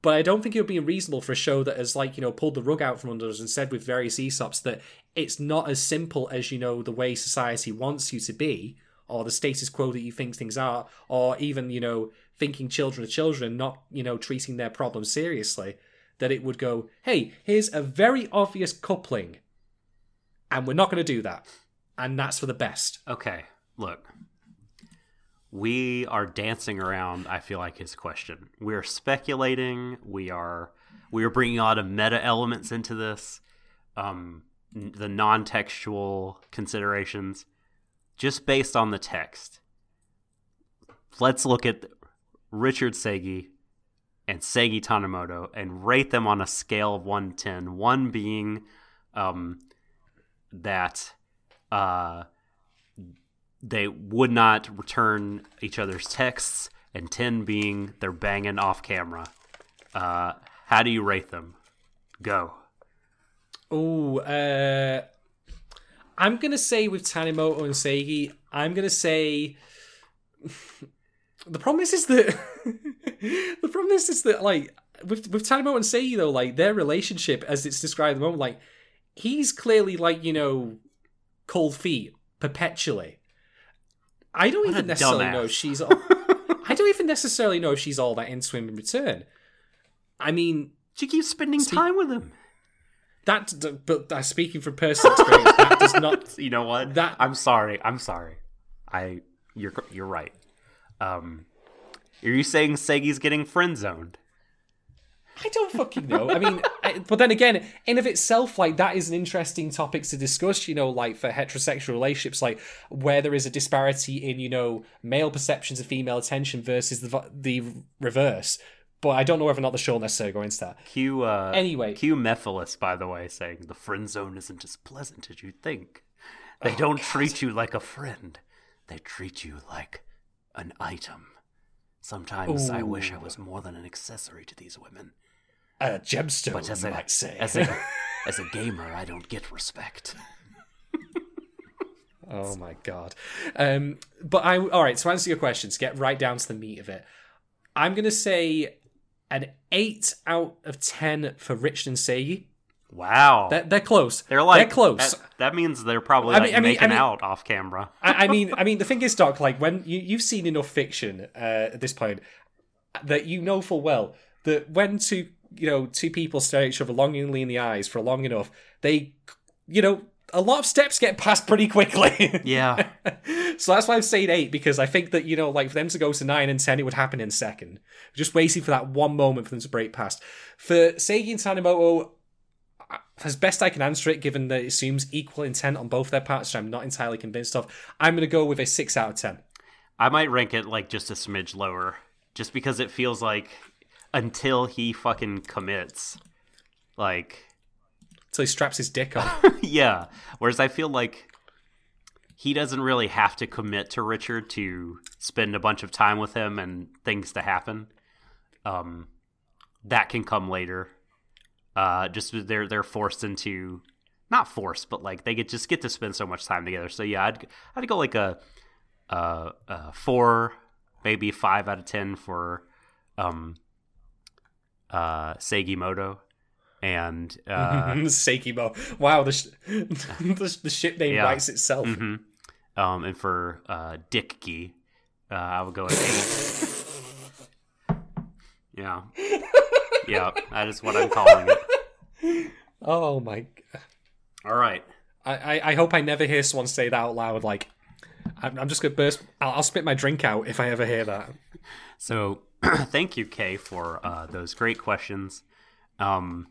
But I don't think it would be unreasonable for a show that has, like, you know, pulled the rug out from under us and said with various Aesops that it's not as simple as, you know, the way society wants you to be, or the status quo that you think things are, or even, you know, thinking children are children, not, you know, treating their problems seriously. That it would go, hey, here's a very obvious coupling, and we're not going to do that. And that's for the best. Okay, look. We are dancing around, I feel like, his question. We're speculating. We are we are bringing a lot of meta elements into this. Um, the non-textual considerations, just based on the text. Let's look at Richard Seigi and Seigi Tanimoto and rate them on a scale of 1 to 10. 1 being um, that uh, they would not return each other's texts, and 10 being they're banging off camera. Uh, how do you rate them? Go. Oh, uh, I'm gonna say with Tanimoto and Seigi, I'm gonna say the problem is is that the problem is is that like with with Tanimoto and Seigi though, like their relationship as it's described at the moment, like he's clearly like you know cold feet perpetually. I don't What even necessarily dumbass. know she's. All, I don't even necessarily know if she's all that into him in return. I mean, She keeps spending See- time with him. that. But uh, speaking from personal experience, that does not. You know what? That- I'm sorry. I'm sorry. I you're you're right. Um, are you saying Seigi's getting friend zoned? I don't fucking know. I mean, I, but then again, in of itself, like that is an interesting topic to discuss. You know, like for heterosexual relationships, like where there is a disparity in you know male perceptions of female attention versus the the reverse. But I don't know whether or not the show necessarily go into that. Q uh, Anyway. Q Mephiles, by the way, saying the friend zone isn't as pleasant as you think. They don't treat you like a friend. They treat you like an item. Sometimes I wish I was more than an accessory to these women. A gemstone, But as you a might say. as a as a gamer, I don't get respect. Oh my god. Um, but I all right. To answer your questions. get right down to the meat of it, I'm gonna say an eight out of ten for Richard and Seigi. Wow. They're, they're close. they're like they're close. That, that means they're probably I like mean- I mean- making I mean- out off camera. I, I mean, I mean, the thing is, Doc, like when you you've seen enough fiction uh, at this point that you know full well that when two you know two people stare at each other longingly in the eyes for long enough, they you know a lot of steps get passed pretty quickly. Yeah. so that's why I've saying eight because I think that you know, like for them to go to nine and ten, it would happen in second. Just waiting for that one moment for them to break past. For Seigi and Tanimoto, as best I can answer it, given that it assumes equal intent on both their parts, which I'm not entirely convinced of, I'm going to go with a six out of ten. I might rank it like just a smidge lower, just because it feels like until he fucking commits, like Until he straps his dick on. yeah. Whereas I feel like he doesn't really have to commit to Richard to spend a bunch of time with him and things to happen. Um, that can come later. Uh, just they're they're forced into not forced, but like they get just get to spend so much time together. So yeah, I'd I'd go like a uh, uh four, maybe five out of ten for um uh Sagimoto and uh Seikimo. Wow, the, sh- the, the ship name Yeah. writes itself. hmm Um, and for uh, Dick Gee, uh, I would go with eight. yeah, yeah, that is what I'm calling it. Oh my. All right, I, I, I hope I never hear someone say that out loud. Like, I'm, I'm just going to burst. I'll, I'll spit my drink out if I ever hear that. so thank you, Kay, for uh, those great questions. Um,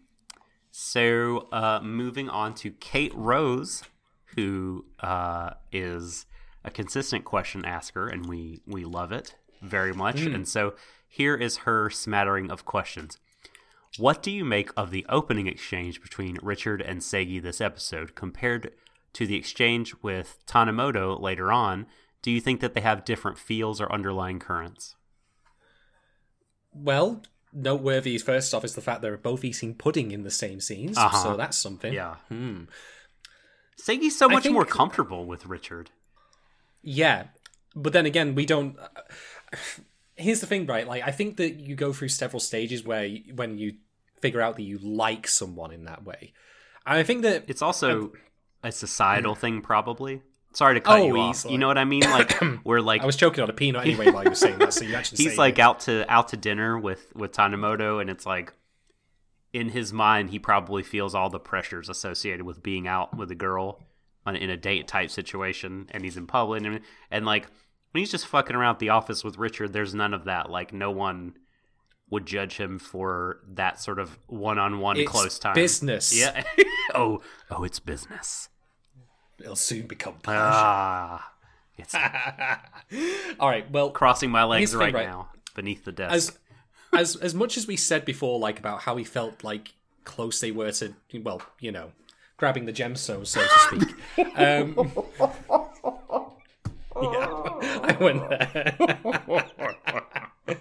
so uh, moving on to Kate Rose, who uh, is a consistent question asker, and we we love it very much. And so here is her smattering of questions. What do you make of the opening exchange between Richard and Segi this episode compared to the exchange with Tanimoto later on? Do you think that they have different feels or underlying currents? Well, noteworthy first off is the fact they're both eating pudding in the same scenes, Uh-huh. so that's something. Yeah. Hmm. Seigi's so much think- more comfortable with Richard. Yeah, but then again, we don't. Here's the thing, right? Like, I think that you go through several stages where you, when you figure out that you like someone in that way, and I think that It's also a societal thing, probably. Sorry to cut Oh, you off. easily. You know what I mean? Like we're like I was choking on a peanut anyway while you were saying that, so you actually he's like it. out to out to dinner with with Tanimoto, and it's like in his mind he probably feels all the pressures associated with being out with a girl on, in a date type situation, and he's in public, and, and like when he's just fucking around the office with Richard, there's none of that. Like no one would judge him for that sort of one on one It's close time. business. Yeah. oh, oh, it's business. It'll soon become pleasure. Ah, it's All right. Well, crossing my Here's legs the thing, right right? now beneath the desk. as as as much as we said before, like about how he felt like close they were to, well, you know, grabbing the gemstones, so to speak. um, yeah, I went there.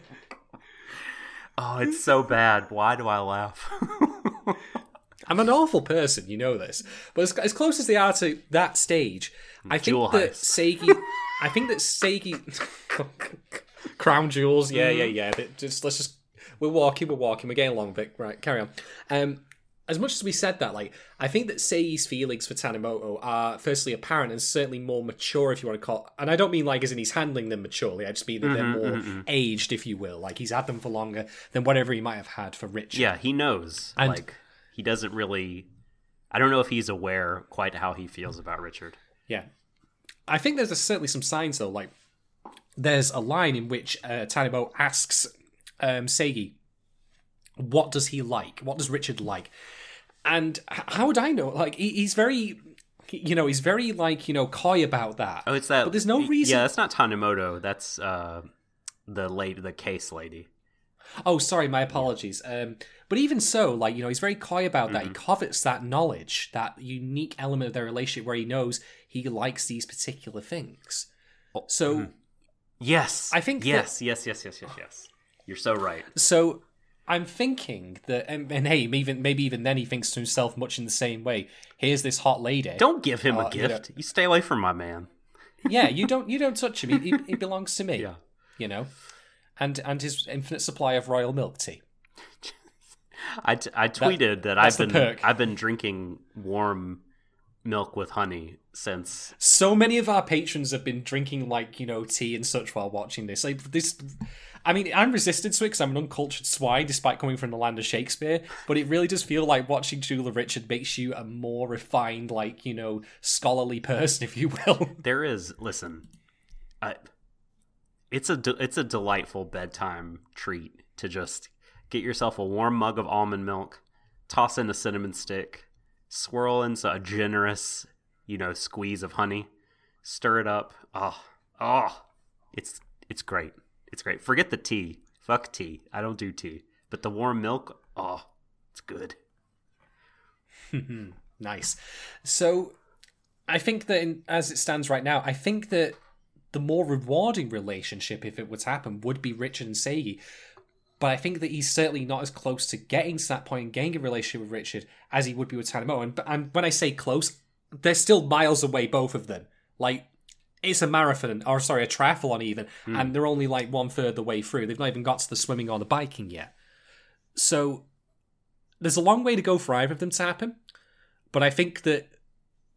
oh, it's so bad. Why do I laugh? I'm an awful person, you know this. But as, as close as they are to that stage, I think Jewel that heist. I think that Seigi, crown jewels, yeah, yeah, yeah. Just let's just we're walking, we're walking, we're getting along, Vic. Right, carry on. Um, as much as we said that, like I think that Seigi's feelings for Tanimoto are firstly apparent and certainly more mature, if you want to call. And I don't mean like as in he's handling them maturely. I just mean that they're more aged, if you will. Like he's had them for longer than whatever he might have had for Richard. yeah, he knows. And- like he doesn't really. I don't know if he's aware quite how he feels about Richard. Yeah. I think there's certainly some signs though. Like there's a line in which uh, Tanebo asks um, Seigi, "What does he like? What does Richard like?" And how would I know? Like he, he's very, you know, he's very like you know coy about that. Oh, it's that. But there's no reason- Yeah, that's not Tanimoto. That's uh, the late the case lady. Oh, sorry, my apologies. Um, but even so, like you know, he's very coy about that. He Mm-hmm. covets that knowledge, that unique element of their relationship where he knows he likes these particular things. Oh, So. Yes, I think that- Yes, yes, yes, yes, yes, yes. You're so right. So I'm thinking that, and, and hey, even maybe even then he thinks to himself much in the same way. Here's this hot lady. Don't give him Uh, a you know- gift. You stay away from my man. yeah, you don't you don't touch him. He, he, he belongs to me. Yeah. You know, and and his infinite supply of royal milk tea. I, t- I tweeted that, that's I've been. I've been drinking warm milk with honey since So many of our patrons have been drinking like you know tea and such while watching this. Like this. I mean, I'm resistant to it because I'm an uncultured swine, despite coming from the land of Shakespeare. But it really does feel like watching Jeweler Richard makes you a more refined, like you know, scholarly person, if you will. there is listen I, it's a de- it's a delightful bedtime treat to just get yourself a warm mug of almond milk toss in a cinnamon stick swirl in a generous you know squeeze of honey stir it up oh oh it's it's great it's great forget the tea fuck tea i don't do tea but the warm milk oh it's good Nice. So, I think that in, as it stands right now, I think that the more rewarding relationship, if it were to happen, would be Richard and Seigi. But I think that he's certainly not as close to getting to that point and getting a relationship with Richard as he would be with Tanamo. And, and when I say close, they're still miles away, both of them. Like, it's a marathon, or sorry, a triathlon even, and they're only like one third the way through. They've not even got to the swimming or the biking yet. So, there's a long way to go for either of them to happen. But I think that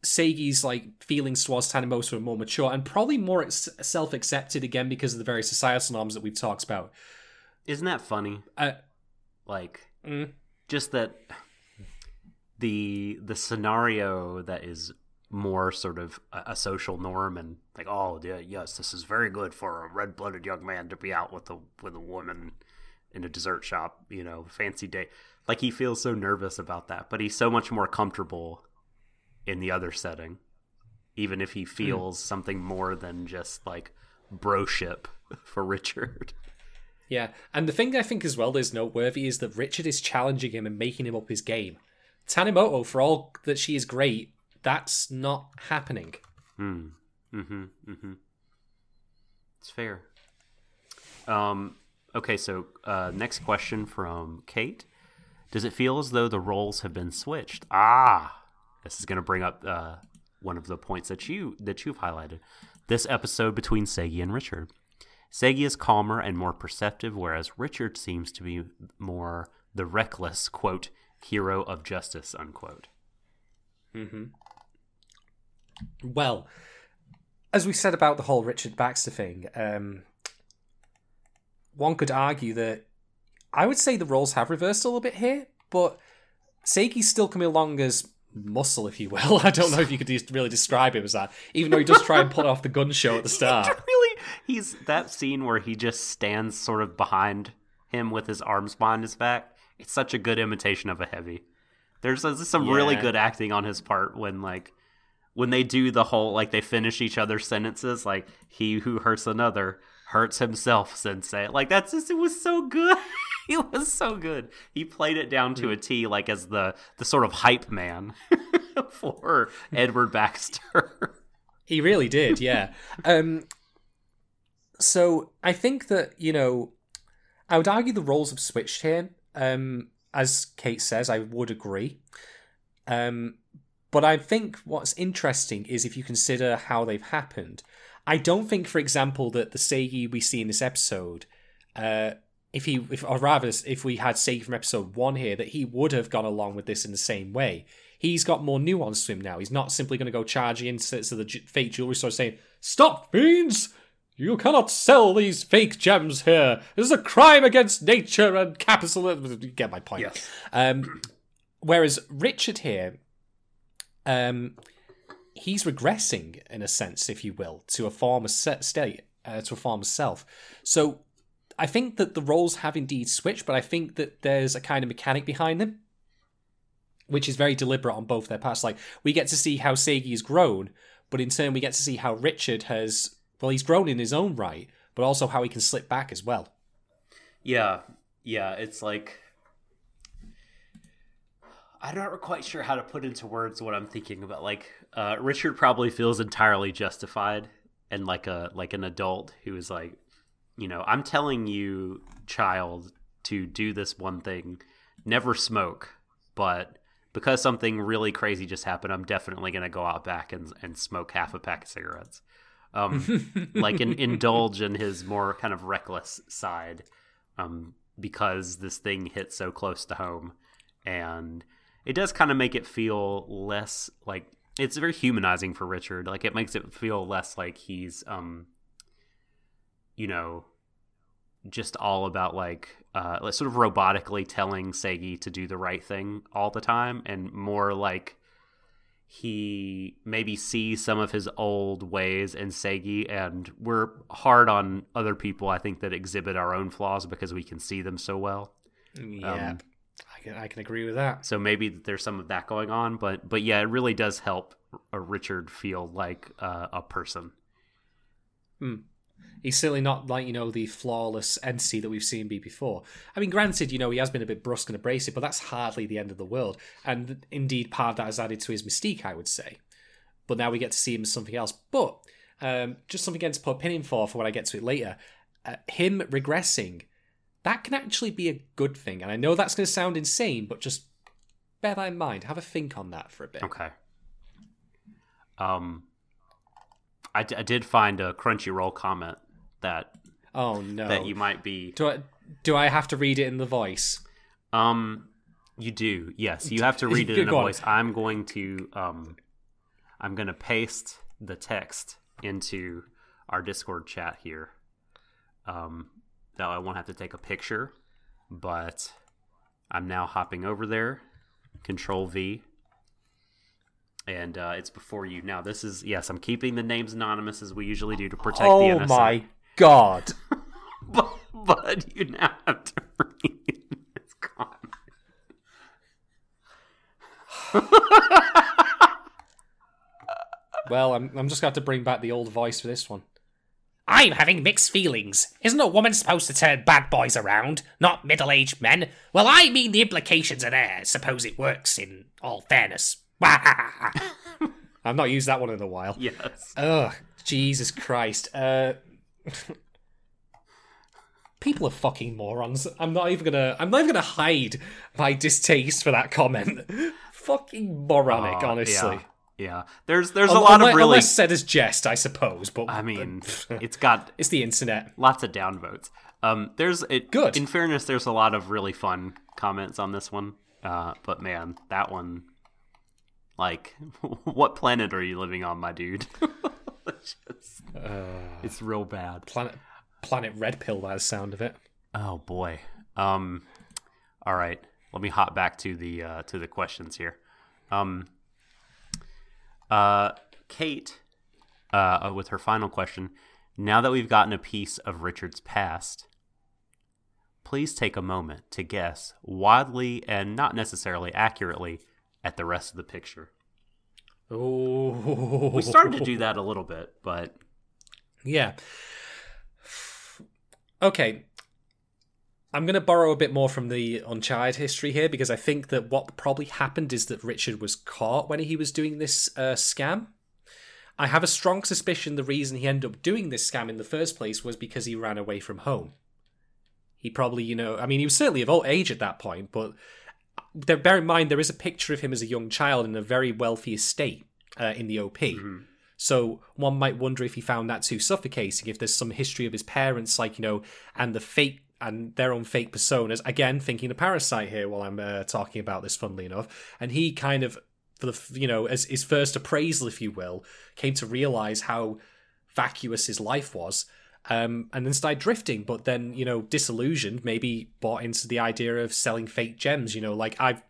Seigi's like feelings towards Tanimoto are more mature and probably more ex- self-accepted again because of the various societal norms that we've talked about. isn't that funny Uh, like mm, just that the the scenario that is more sort of a, a social norm and like oh yeah yes this is very good for a red-blooded young man to be out with a with a woman in a dessert shop you know fancy day. Like he feels so nervous about that but he's so much more comfortable in the other setting even if he hmm. feels something more than just like broship for richard. Yeah, and the thing I think as well is noteworthy is that Richard is challenging him and making him up his game. Tanimoto, for all that she is great, that's not happening. Hmm. Mm-hmm. Mm-hmm. It's fair. Um. Okay. So, uh, next question from Kate: Does it feel as though the roles have been switched? Ah, this is going to bring up uh, one of the points that you that you've highlighted. This episode between Seigi and Richard. Seigi is calmer and more perceptive, whereas Richard seems to be more the reckless, quote, hero of justice, unquote. Mm-hmm. Well, as we said about the whole Richard Baxter thing, um, one could argue that I would say the roles have reversed a little bit here, but Seigi's still coming along as muscle, if you will. I don't know if you could really describe him as that, even though he does try and pull off the gun show at the start. really, he's that scene where he just stands sort of behind him with his arms behind his back. It's such a good imitation of a heavy. There's, there's some really good acting on his part when like when they do the whole like they finish each other's sentences like he who hurts another hurts himself sensei like that's just it was so good it was so good he played it down to a t like as the the sort of hype man for edward baxter He really did, yeah. um, so I think that you know, I would argue the roles have switched here. Um, as Kate says, I would agree. Um, but I think what's interesting is if you consider how they've happened. I don't think, for example, that the Seigi we see in this episode, uh, if he, if or rather, if we had Seigi from episode one here, that he would have gone along with this in the same way. He's got more nuance to him now. He's not simply going to go charging into to the fake jewelry store saying, "Stop, fiends! You cannot sell these fake gems here. This is a crime against nature and capitalism." You get my point. Yes. Um, whereas Richard here, um, he's regressing in a sense, if you will, to a former state, uh, to a former self. So I think that the roles have indeed switched, but I think that there's a kind of mechanic behind them, which is very deliberate on both their parts. Like we get to see how Seigi has grown, but in turn we get to see how Richard has. Well, he's grown in his own right, but also how he can slip back as well. Yeah, yeah, it's like I'm not quite sure how to put into words what I'm thinking about. Like, uh, Richard probably feels entirely justified and like a like an adult who is like, you know, I'm telling you, child, to do this one thing, never smoke, but because something really crazy just happened, I'm definitely gonna go out back and and smoke half a pack of cigarettes. Um, like in, indulge in his more kind of reckless side um, because this thing hit so close to home and it does kind of make it feel less like it's very humanizing for richard like it makes it feel less like he's um you know just all about like uh sort of robotically telling Seigi to do the right thing all the time and more like he maybe sees some of his old ways in Seigi, and we're hard on other people. I think that exhibit our own flaws because we can see them so well. Yeah, Um, I can I can agree with that. So maybe there's some of that going on, but but yeah, it really does help a Richard feel like uh, a person. He's certainly not like you know the flawless entity that we've seen be before. I mean, granted, you know he has been a bit brusque and abrasive, but that's hardly the end of the world. And indeed, part of that has added to his mystique, I would say. But now we get to see him as something else. But um, just something again to put a pin in for for when I get to it later. Uh, him regressing, that can actually be a good thing. And I know that's going to sound insane, but just bear that in mind. Have a think on that for a bit. Okay. Um, I, d- I did find a Crunchyroll comment that Oh no! that you might be do I do I have to read it in the voice? Um, you do. Yes, you have to read it in a Go on. voice. I'm going to um, I'm going to paste the text into our Discord chat here. Um, now I won't have to take a picture, but I'm now hopping over there. Control V. And uh, it's before you now. This is yes. I'm keeping the names anonymous as we usually do to protect the innocent. Oh my god! But, but you now have to read this comment. Well, I'm, I'm just going to to bring back the old voice for this one. I'm having mixed feelings. Isn't a woman supposed to turn bad boys around, not middle aged men? Well, I mean, the implications are there. Suppose it works in all fairness. I've not used that one in a while. Yes. Ugh, Jesus Christ. Uh, people are fucking morons. I'm not even gonna. I'm not even gonna hide my distaste for that comment. fucking moronic, honestly. yeah. Yeah, there's there's a Unless- lot of really. unless said as jest, I suppose. But I mean, it's got it's the internet. lots of downvotes. Um, there's it. Good. In fairness, there's a lot of really fun comments on this one. Uh, but man, that one, like, what planet are you living on, my dude? it's, just- it's real bad. Planet Planet Red Pill by the sound of it. Oh boy. Um all right. Let me hop back to the uh to the questions here. Um uh Kate uh with her final question. Now that we've gotten a piece of Richard's past, please take a moment to guess wildly and not necessarily accurately at the rest of the picture. Oh, We started to do that a little bit, but Yeah. Okay. I'm going to borrow a bit more from the Uncharted history here because I think that what probably happened is that Richard was caught when he was doing this uh, scam. I have a strong suspicion the reason he ended up doing this scam in the first place was because he ran away from home. He probably, you know, I mean, he was certainly of old age at that point, but there- bear in mind there is a picture of him as a young child in a very wealthy estate uh, in the OP. So one might wonder if he found that too suffocating. If there's some history of his parents, like you know, and the fake and their own fake personas. Again, thinking of Parasite here while I'm uh, talking about this. Funnily enough, and he kind of, for the you know, as his first appraisal, if you will, came to realize how vacuous his life was. Um, and then started drifting, but then you know, disillusioned, maybe bought into the idea of selling fake gems. You know, like I've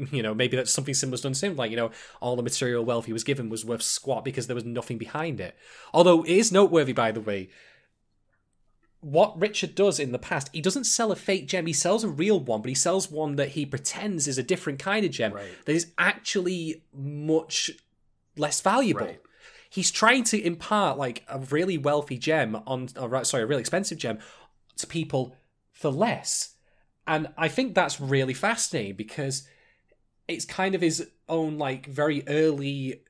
you know, maybe that's something similar done to him. Like, you know, all the material wealth he was given was worth squat because there was nothing behind it. Although it is noteworthy, by the way, what Richard does in the past, he doesn't sell a fake gem. He sells a real one, but he sells one that he pretends is a different kind of gem Right. that is actually much less valuable. Right. He's trying to impart like a really wealthy gem on, or, sorry, a really expensive gem to people for less. And I think that's really fascinating because it's kind of his own like very early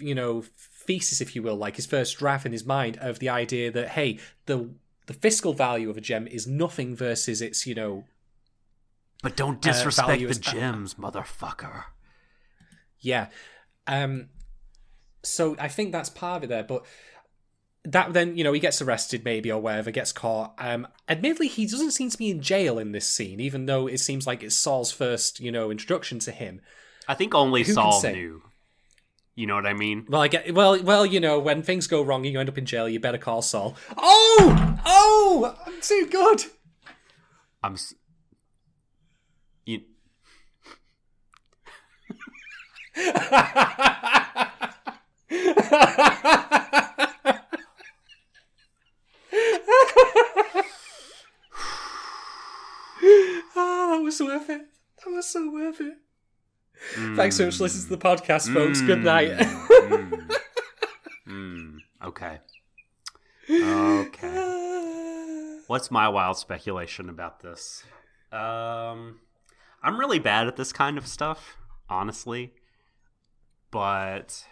you know thesis if you will like his first draft in his mind of the idea that hey the the fiscal value of a gem is nothing versus its you know but don't Uh, disrespect value the gems, motherfucker. yeah. Um so i think that's part of it there but that then you know he gets arrested maybe or whatever gets caught. Um admittedly he doesn't seem to be in jail in this scene even though it seems like it's saul's first you know introduction to him. I think only Who Saul knew. You know what I mean? Well, I get well. Well, you know, when things go wrong, and you end up in jail. You better call Saul. Oh, oh, I'm too good. I'm. s- You, oh, that was worth it. That was so worth it. Thanks so much for listening to the podcast, folks. Good night. mm, mm, okay. Okay. What's my wild speculation about this? Um, I'm really bad at this kind of stuff, honestly. But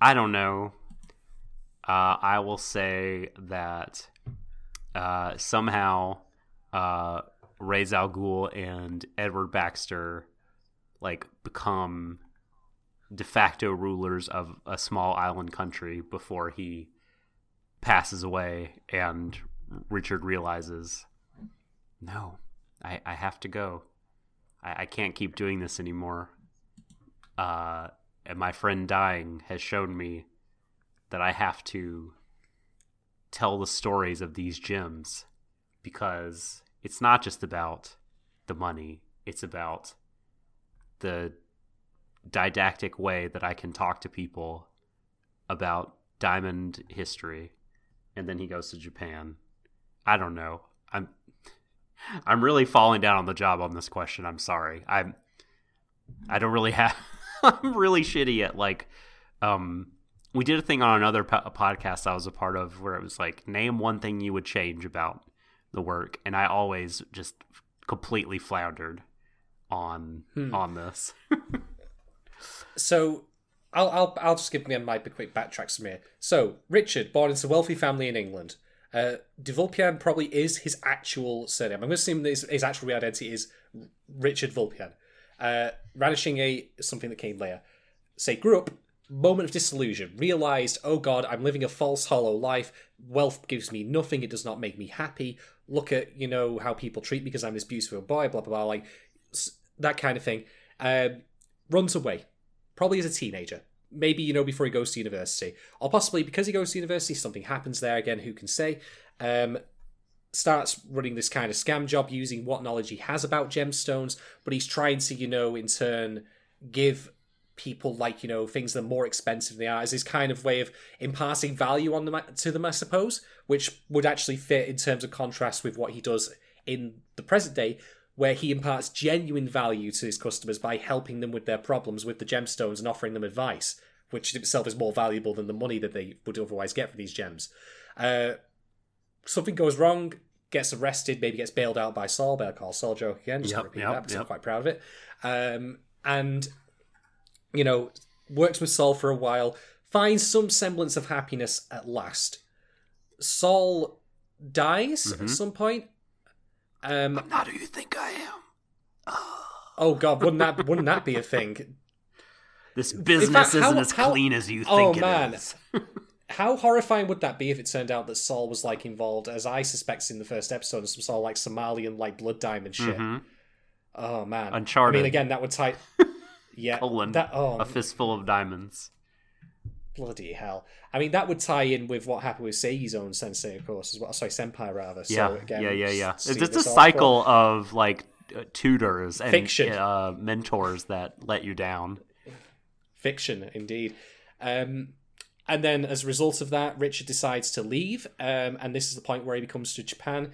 I don't know. Uh, I will say that uh, somehow uh, Ra's al Ghul and Edward Baxter like become de facto rulers of a small island country before he passes away and Richard realizes no I, I have to go. I, I can't keep doing this anymore. Uh, and my friend dying has shown me that I have to tell the stories of these gems because it's not just about the money it's about the didactic way that I can talk to people about diamond history and then he goes to Japan. I don't know. I'm I'm really falling down on the job on this question. I'm sorry. I'm I don't really have I'm really shitty at like um we did a thing on another po- podcast I was a part of where it was like name one thing you would change about the work and I always just completely floundered on on this. So, I'll I'll I'll just give me my quick backtracks from here. So, Richard, born into a wealthy family in England. Uh, de Vulpian probably is his actual surname. I'm going to assume that his, his actual real identity is Richard Vulpian. Uh, Ranasinghe is something that came later. Say, grew up moment of disillusion, realized, oh god, I'm living a false, hollow life. Wealth gives me nothing. It does not make me happy. Look at, you know, how people treat me because I'm this beautiful boy, blah, blah, blah. Like, that kind of thing. Um, runs away, probably as a teenager. Maybe, you know, before he goes to university. Or possibly because he goes to university, something happens there again, who can say? Um, starts running this kind of scam job using what knowledge he has about gemstones, but he's trying to, you know, in turn give people like you know things that are more expensive than they are as his kind of way of imparting value on them to them, I suppose, which would actually fit in terms of contrast with what he does in the present day, where he imparts genuine value to his customers by helping them with their problems with the gemstones and offering them advice, which itself is more valuable than the money that they would otherwise get for these gems. Uh, something goes wrong, gets arrested, maybe gets bailed out by Saul. Better call Saul joke again. Just Yep, to repeat yep, that because yep. I'm quite proud of it. Um, and you know, works with Saul for a while, finds some semblance of happiness at last. Saul dies Mm-hmm. at some point. Um, Not who you think I am. oh god, wouldn't that wouldn't that be a thing? This business how- isn't as how- clean as you Oh, think it man. is. How horrifying would that be if it turned out that Saul was like involved, as I suspect in the first episode, in some sort of like Somalian like blood diamond shit? Mhm. Oh man, Uncharted. I mean, again, that would tie. Yeah, Colon. that oh A fistful of diamonds. Bloody hell! I mean, that would tie in with what happened with Seigi's own sensei, of course, as well. Sorry, senpai rather. So, Yeah, again, yeah, yeah, yeah. It's just a cycle of like uh, tutors and Fiction. uh, mentors that let you down. fiction indeed um, and then as a result of that richard decides to leave um, and this is the point where he becomes to japan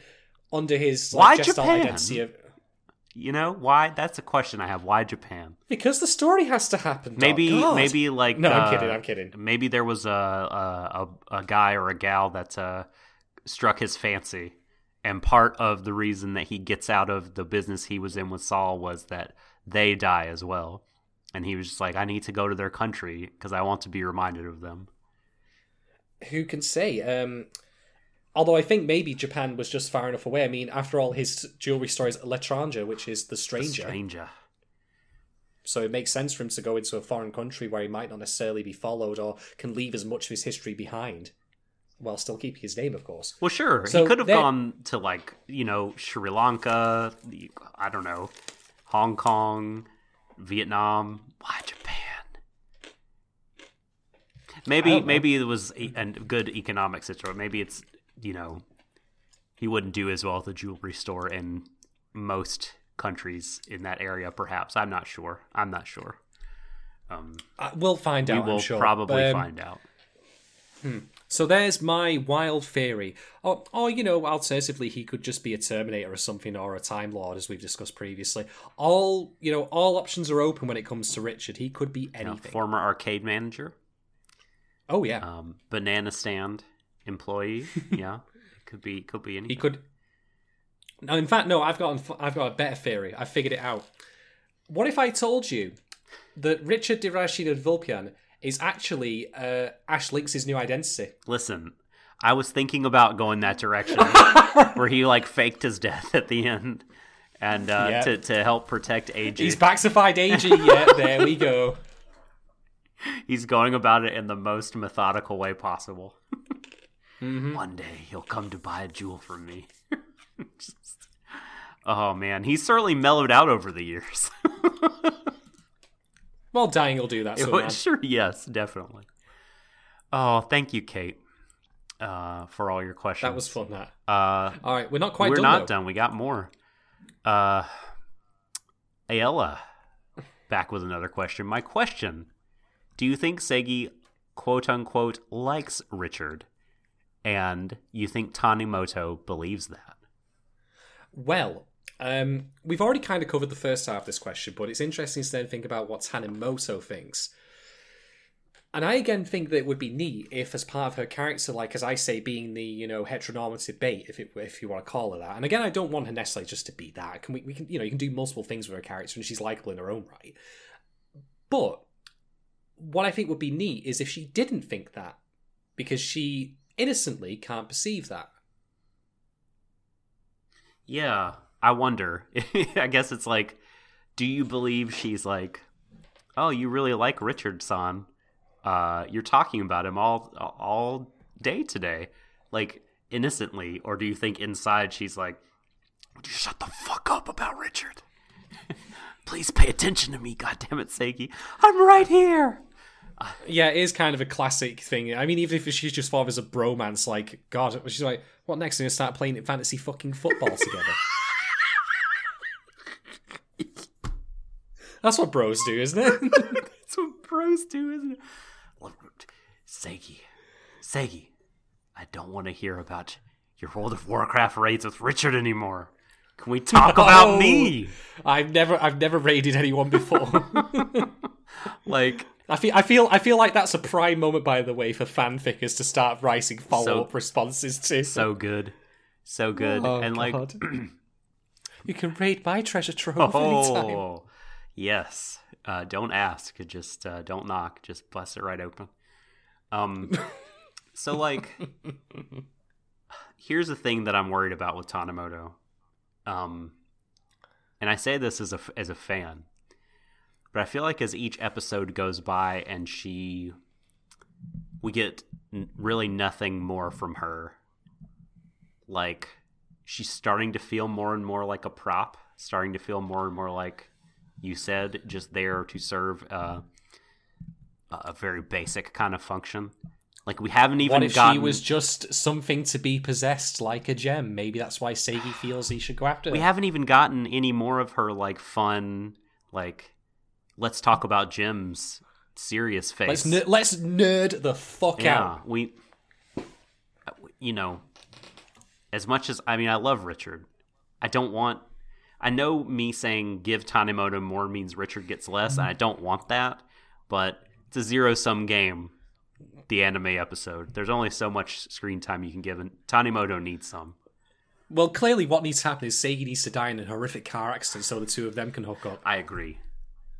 under his Why like, gestalt Japan? identity of You know why? That's a question I have. Why Japan? because the story has to happen Doc. Maybe, God. maybe like no i'm uh, kidding i'm kidding Maybe there was a a, a, a guy or a gal that uh, struck his fancy, and part of the reason that he gets out of the business he was in with Saul was that they die as well, and he was just like, I need to go to their country because I want to be reminded of them. who can say um, although i think maybe japan was just far enough away i mean after all his jewelry store is l'étranger which is the stranger Stranger. So it makes sense for him to go into a foreign country where he might not necessarily be followed or can leave as much of his history behind, while still keeping his name, of course. Well, sure. So he could have gone to like you know Sri Lanka. I don't know, Hong Kong, Vietnam. Why Japan? Maybe maybe it was a, a good economic situation. Maybe it's you know he wouldn't do as well at the jewelry store in most countries in that area. Perhaps I'm not sure. I'm not sure. Um, Uh, we'll find we out. We will sure. probably Um, find out. So there's my wild theory. Or, or, you know, alternatively, he could just be a Terminator or something, or a Time Lord, as we've discussed previously. All, you know, all options are open when it comes to Richard. He could be You know, anything. former arcade manager. oh yeah, um, banana stand employee. yeah, it could be could be anything. he could. No, in fact, no. I've got, I've got a better theory. I figured it out. What if I told you that Richard Dirashid Vulpian is actually uh, Ash Lynx's new identity? Listen, I was thinking about going that direction, where he like faked his death at the end, and uh, Yeah. to to help protect. He's He's, baxified AG. yeah, there we go. He's going about it in the most methodical way possible. Mm-hmm. One day he'll come to buy a jewel from me. Just- oh man, he's certainly mellowed out over the years. Well, dying will do that. So man. sure, yes, definitely. Oh, thank you, Kate, uh, for all your questions. that was fun. That. Uh, All right, we're not quite we're done. not though. done. We got more. Uh, Ayala, back with another question. My question: Do you think Seigi, quote unquote, likes Richard, and you think Tanimoto believes that? Well, um, we've already kind of covered the first half of this question, but it's interesting to then think about what Tanimoto thinks. And I again think that it would be neat if, as part of her character, like as I say, being the you know heteronormative bait, if it, if you want to call her that. And again, I don't want her necessarily just to be that. Can we, we can you know you can do multiple things with her character, and she's likable in her own right. But what I think would be neat is if she didn't think that, because she innocently can't perceive that. Yeah, I wonder. I guess it's like, do you believe she's like, oh, you really like Richard San, uh, you're talking about him all all day today, like innocently, or do you think inside she's like, "Would you shut the fuck up about Richard? Please pay attention to me, goddammit, Seigi. I'm right here." Yeah, it is kind of a classic thing. I mean, even if she's just thought of as a bromance, like, God, she's like, what next? Going to start playing fantasy fucking football together. That's what bros do, isn't it? That's what bros do, isn't it? Seigi, Seigi, I don't want to hear about your World of Warcraft raids with Richard anymore. Can we talk No. about me? I've never, I've never raided anyone before. Like, I feel, I feel, I feel like that's a prime moment, by the way, for fanfickers to start writing follow-up responses to. so good, so good, Oh, and like, you can raid my treasure trove anytime. oh, yes. Uh, don't ask, just uh, don't knock, just bust it right open. Um, so like, here's the thing that I'm worried about with Tanimoto, Um, and I say this as a as a fan, but I feel like as each episode goes by and she, we get n- really nothing more from her. Like, she's starting to feel more and more like a prop, starting to feel more and more like you said, just there to serve uh, a very basic kind of function. Like we haven't even What if gotten. she was just something to be possessed like a gem? Maybe that's why Seigi feels he should go after her. we haven't even gotten any more of her like fun, like let's talk about Jim's serious face. Let's ner- let's nerd the fuck yeah, out. we, you know, as much as I mean, I love Richard. I don't want. I know me saying give Tanimoto more means Richard gets less, and I don't want that. But it's a zero sum game. The anime episode. There's only so much screen time you can give, and Tanimoto needs some. Well, clearly, what needs to happen is Seigi needs to die in a horrific car accident so the two of them can hook up. I agree.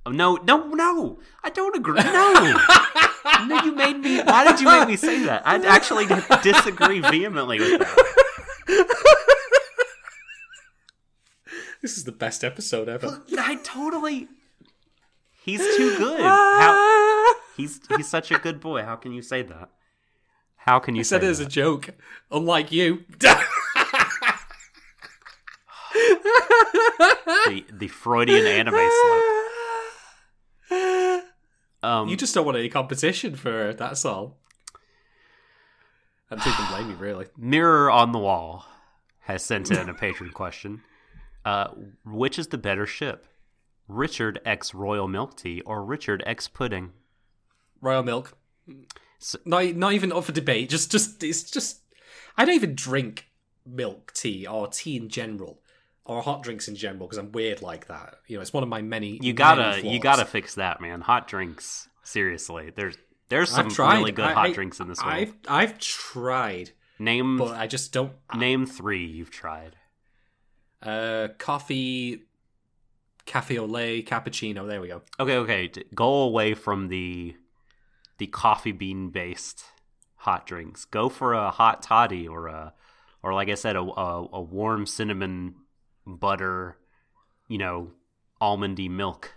Oh no, no, no! I don't agree. No, no, you made me. Why did you make me say that? I actually disagree vehemently with that. This is the best episode ever. I totally. He's too good. Ah. How, he's he's such a good boy. How can you say that? How can you I said say it as a joke. Unlike you. the the Freudian anime slip? Um, you just don't want any competition for her, that's all. I don't even blame you, really. Mirror on the wall has sent in a patron question. Uh, which is the better ship, Richard X Royal Milk Tea or Richard X Pudding? Royal milk. So- not, not even up for debate. Just, just, it's just. I don't even drink milk tea or tea in general or hot drinks in general because I'm weird like that. You know, it's one of my many. You gotta many you gotta fix that, man. Hot drinks, seriously. There's there's some really good I- hot I- drinks in this world. I've I've tried, name but I just don't. name three you've tried. Uh, coffee, cafe au lait, cappuccino. There we go. Okay, okay. Go away from the the coffee bean based hot drinks. Go for a hot toddy or a or like I said, a a, a warm cinnamon butter, you know, almondy milk.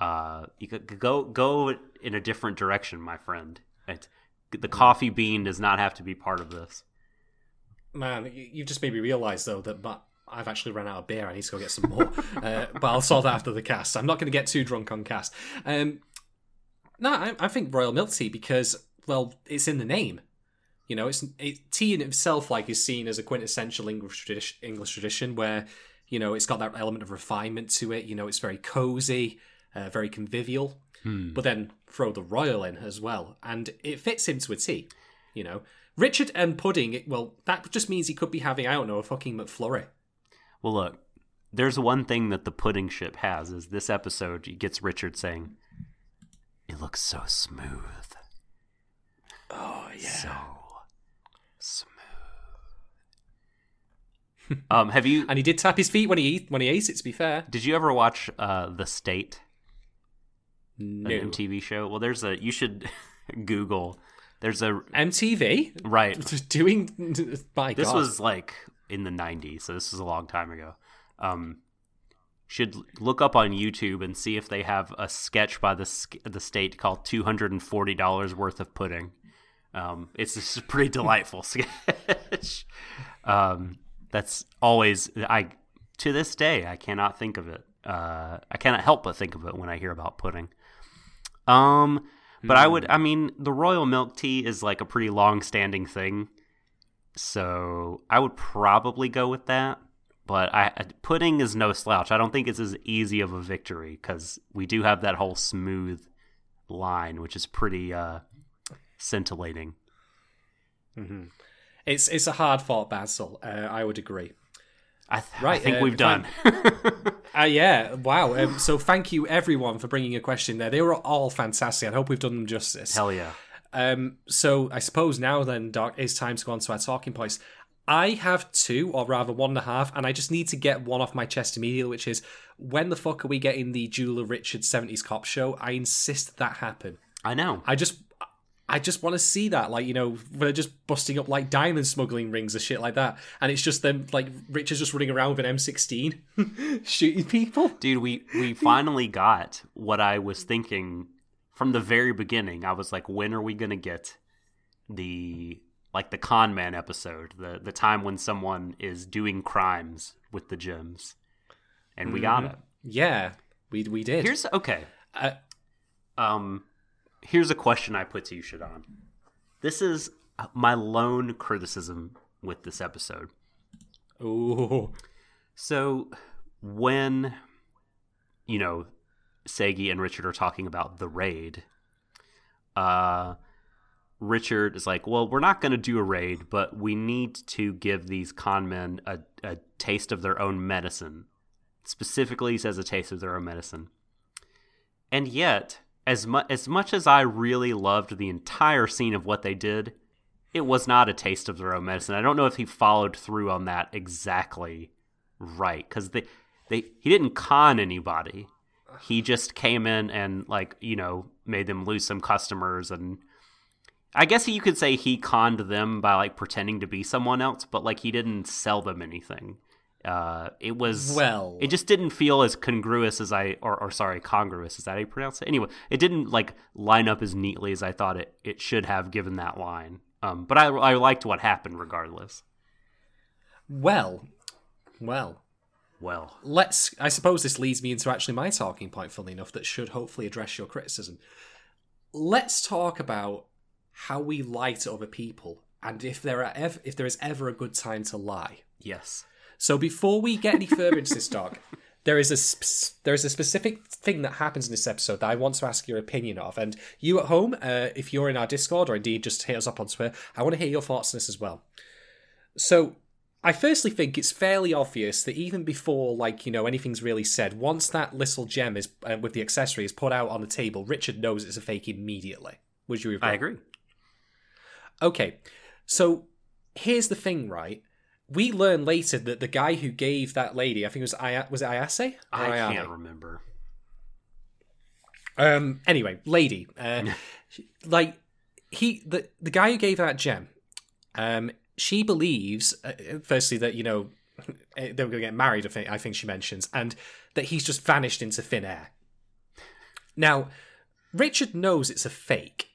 Uh, you could go go in a different direction, my friend. It, the coffee bean does not have to be part of this. Man, you- you've just made me realise though that but I've actually run out of beer. I need to go get some more. uh, but I'll solve that after the cast. I'm not going to get too drunk on cast. Um, no, I, I think royal milk tea because well, it's in the name. You know, it's it, tea in itself like is seen as a quintessential English tradition, English tradition where you know it's got that element of refinement to it. You know, it's very cozy, uh, very convivial. But then throw the royal in as well, and it fits into a tea. You know, Richard and pudding. it- Well, that just means he could be having I don't know a fucking McFlurry. Well, look, there's one thing that the pudding ship has is this episode it gets Richard saying, "It looks so smooth, Oh so smooth." um, have you? And he did tap his feet when he eat, when he ate it. To be fair, Did you ever watch uh, The State, an no MTV show? Well, there's a. You should Google. There's a MTV right. doing. My God, This God, was like in the '90s, so this was a long time ago. Um, should look up on YouTube and see if they have a sketch by the the state called two hundred and forty dollars worth of pudding. Um, it's just a pretty delightful sketch. Um, that's always I to this day I cannot think of it. Uh, I cannot help but think of it when I hear about pudding. Um, but I would, I mean, the royal milk tea is like a pretty long-standing thing, so I would probably go with that. But I pudding is no slouch. I don't think it's as easy of a victory because we do have that whole smooth line, which is pretty uh, scintillating. It's it's a hard fought battle. Uh, I would agree. I, th- I think uh, we've done. Uh, yeah, wow. Um, so thank you everyone for bringing a question there. They were all fantastic. I hope we've done them justice. Hell yeah. Um, so I suppose now then, Doc, it's time to go on to our talking points. I have two, or rather one and a half, and I just need to get one off my chest immediately, which is when the fuck are we getting the Jeweler Richards 70s cop show? I insist that happen. I know. I just I just want to see that, like you know, when they're just busting up like diamond smuggling rings or shit like that, and it's just them like Richard's just running around with an M16, shooting people. Dude, we we finally got what I was thinking from the very beginning. I was like, when are we gonna get the like the con man episode, the the time when someone is doing crimes with the gems, and we got it. Yeah, we we did. Here's okay. Uh, Um, here's a question I put to you, Shadon. This is my lone criticism with this episode. ooh, So when you know Seigi and Richard are talking about the raid, uh Richard is like, "Well, we're not going to do a raid, but we need to give these con men a, a taste of their own medicine." Specifically, he says a taste of their own medicine. And yet, as much as much as I really loved the entire scene of what they did, it was not a taste of their own medicine. I don't know if he followed through on that exactly right because they they he didn't con anybody. He just came in and like you know made them lose some customers and I guess you could say he conned them by like pretending to be someone else, but like he didn't sell them anything. Uh, it was Well- it just didn't feel as congruous as I or, or sorry congruous is that how you pronounce it? Anyway, it didn't like line up as neatly as I thought it it should have given that line. Um, but I I liked what happened regardless. well, well. Well, Let's. I suppose this leads me into actually my talking point, funnily enough, that should hopefully address your criticism. Let's talk about how we lie to other people, and if there are ever, if there is ever a good time to lie. yes. So before we get any further into this talk, there is a sp- there is a specific thing that happens in this episode that I want to ask your opinion of. And you at home, uh, if you're in our Discord or indeed just hit us up on Twitter, I want to hear your thoughts on this as well. So I firstly think it's fairly obvious that even before like you know anything's really said, once that little gem is uh, with the accessory is put out on the table, Richard knows it's a fake immediately. Would you agree? I agree. Okay, so here's the thing, right? We learn later that the guy who gave that lady, I think it was I was it Ayase? I Ayane? can't remember. Um. Anyway, lady, uh, like he the the guy who gave that gem, um, she believes uh, firstly that you know they were going to get married. I think I think she mentions, and that he's just vanished into thin air. Now, Richard knows it's a fake,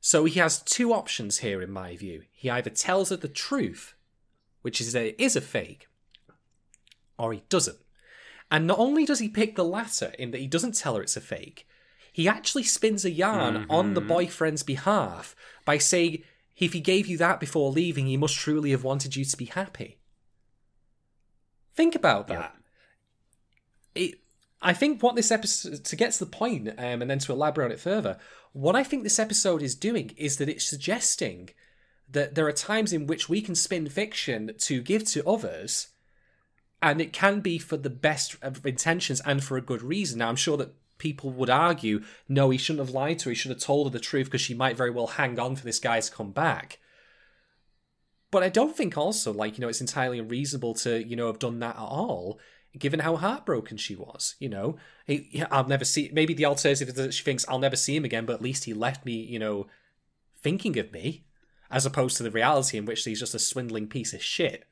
so he has two options here, in my view. He either tells her the truth, which is that it is a fake, or he doesn't. And not only does he pick the latter in that he doesn't tell her it's a fake, he actually spins a yarn on the boyfriend's behalf by saying, if he gave you that before leaving, he must truly have wanted you to be happy. Think about that. It, I think what this episode, to get to the point, um, and then to elaborate on it further, what I think this episode is doing is that it's suggesting that there are times in which we can spin fiction to give to others and it can be for the best of intentions and for a good reason. Now, I'm sure that people would argue, no, he shouldn't have lied to her. He should have told her the truth because she might very well hang on for this guy to come back. But I don't think also, like, you know, it's entirely unreasonable to, you know, have done that at all, given how heartbroken she was, you know. He, I'll never see, maybe the alternative is that she thinks, I'll never see him again, but at least he left me, you know, thinking of me, as opposed to the reality in which he's just a swindling piece of shit.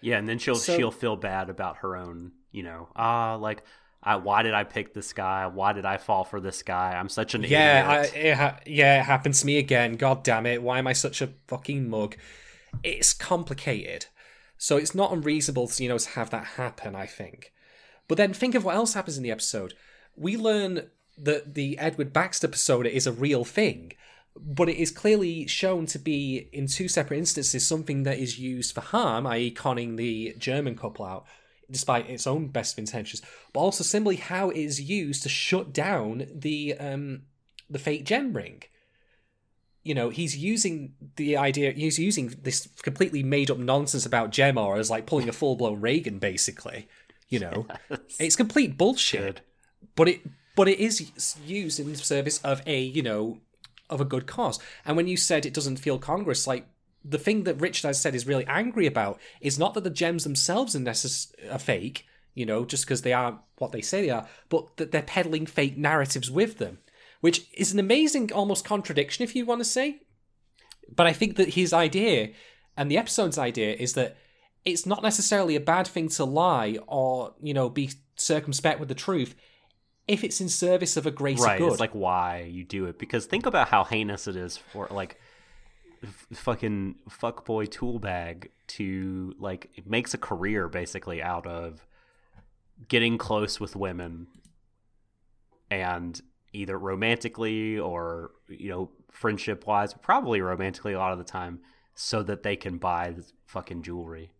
Yeah, and then she'll So- she'll feel bad about her own, you know, ah, like, I, why did I pick this guy? Why did I fall for this guy? I'm such an Yeah, I, idiot. it ha- yeah, it happened to me again. God damn it! Why am I such a fucking mug? It's complicated, so it's not unreasonable to you know to have that happen. I think, but then think of what else happens in the episode. We learn that the Edward Baxter persona is a real thing, but it is clearly shown to be in two separate instances something that is used for harm, i.e., conning the German couple out, despite its own best of intentions, but also simply how it is used to shut down the um, the fake gem ring. You know, he's using the idea. He's using this completely made up nonsense about Gemma as like pulling a full blown Reagan, basically. You know, it's complete bullshit Good. but it but it is used in service of a you know of a good cause. And when you said it doesn't feel congruous like the thing that richard has said is really angry about is not that the gems themselves are, necess- are fake you know just because they are what they say they are but that they're peddling fake narratives with them which is an amazing almost contradiction if you want to say. But i think that his idea and the episode's idea is that it's not necessarily a bad thing to lie or you know be circumspect with the truth if it's in service of a greater right good. it's like why you do it because think about how heinous it is for like f- fucking fuckboy tool bag to like it makes a career basically out of getting close with women and either romantically or you know friendship wise probably romantically a lot of the time so that they can buy this fucking jewelry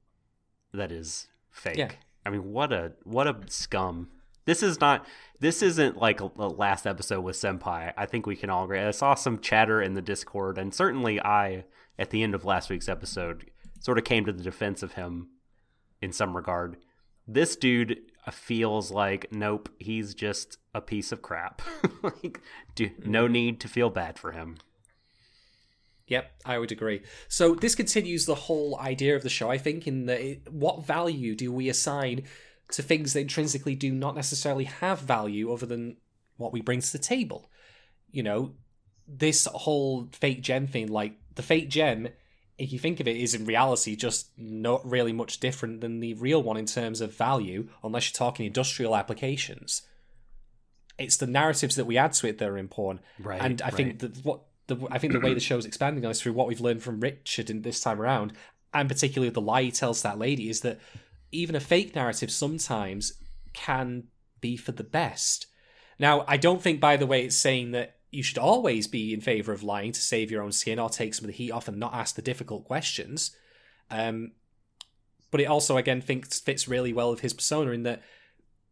that is fake Yeah. i mean what a what a scum this is not this isn't like a last episode with senpai. I think we can all agree. I saw some chatter in the discord and certainly i at the end of last week's episode sort of came to the defense of him in some regard. This dude feels like nope he's just a piece of crap. Like do, no mm-hmm. need to feel bad for him. Yep, I would agree. So this continues the whole idea of the show, I think, in that it, what value do we assign to things that intrinsically do not necessarily have value other than what we bring to the table? You know, this whole fake gem thing, like the fake gem, if you think of it, is in reality just not really much different than the real one in terms of value, unless you're talking industrial applications. It's the narratives that we add to it that are important. Right, And I think that what the I think the way the show's expanding on is through what we've learned from Richard in this time around, and particularly the lie he tells that lady, is that even a fake narrative sometimes can be for the best. Now, I don't think, by the way, it's saying that you should always be in favor of lying to save your own skin or take some of the heat off and not ask the difficult questions. Um, but it also, again, thinks fits really well with his persona in that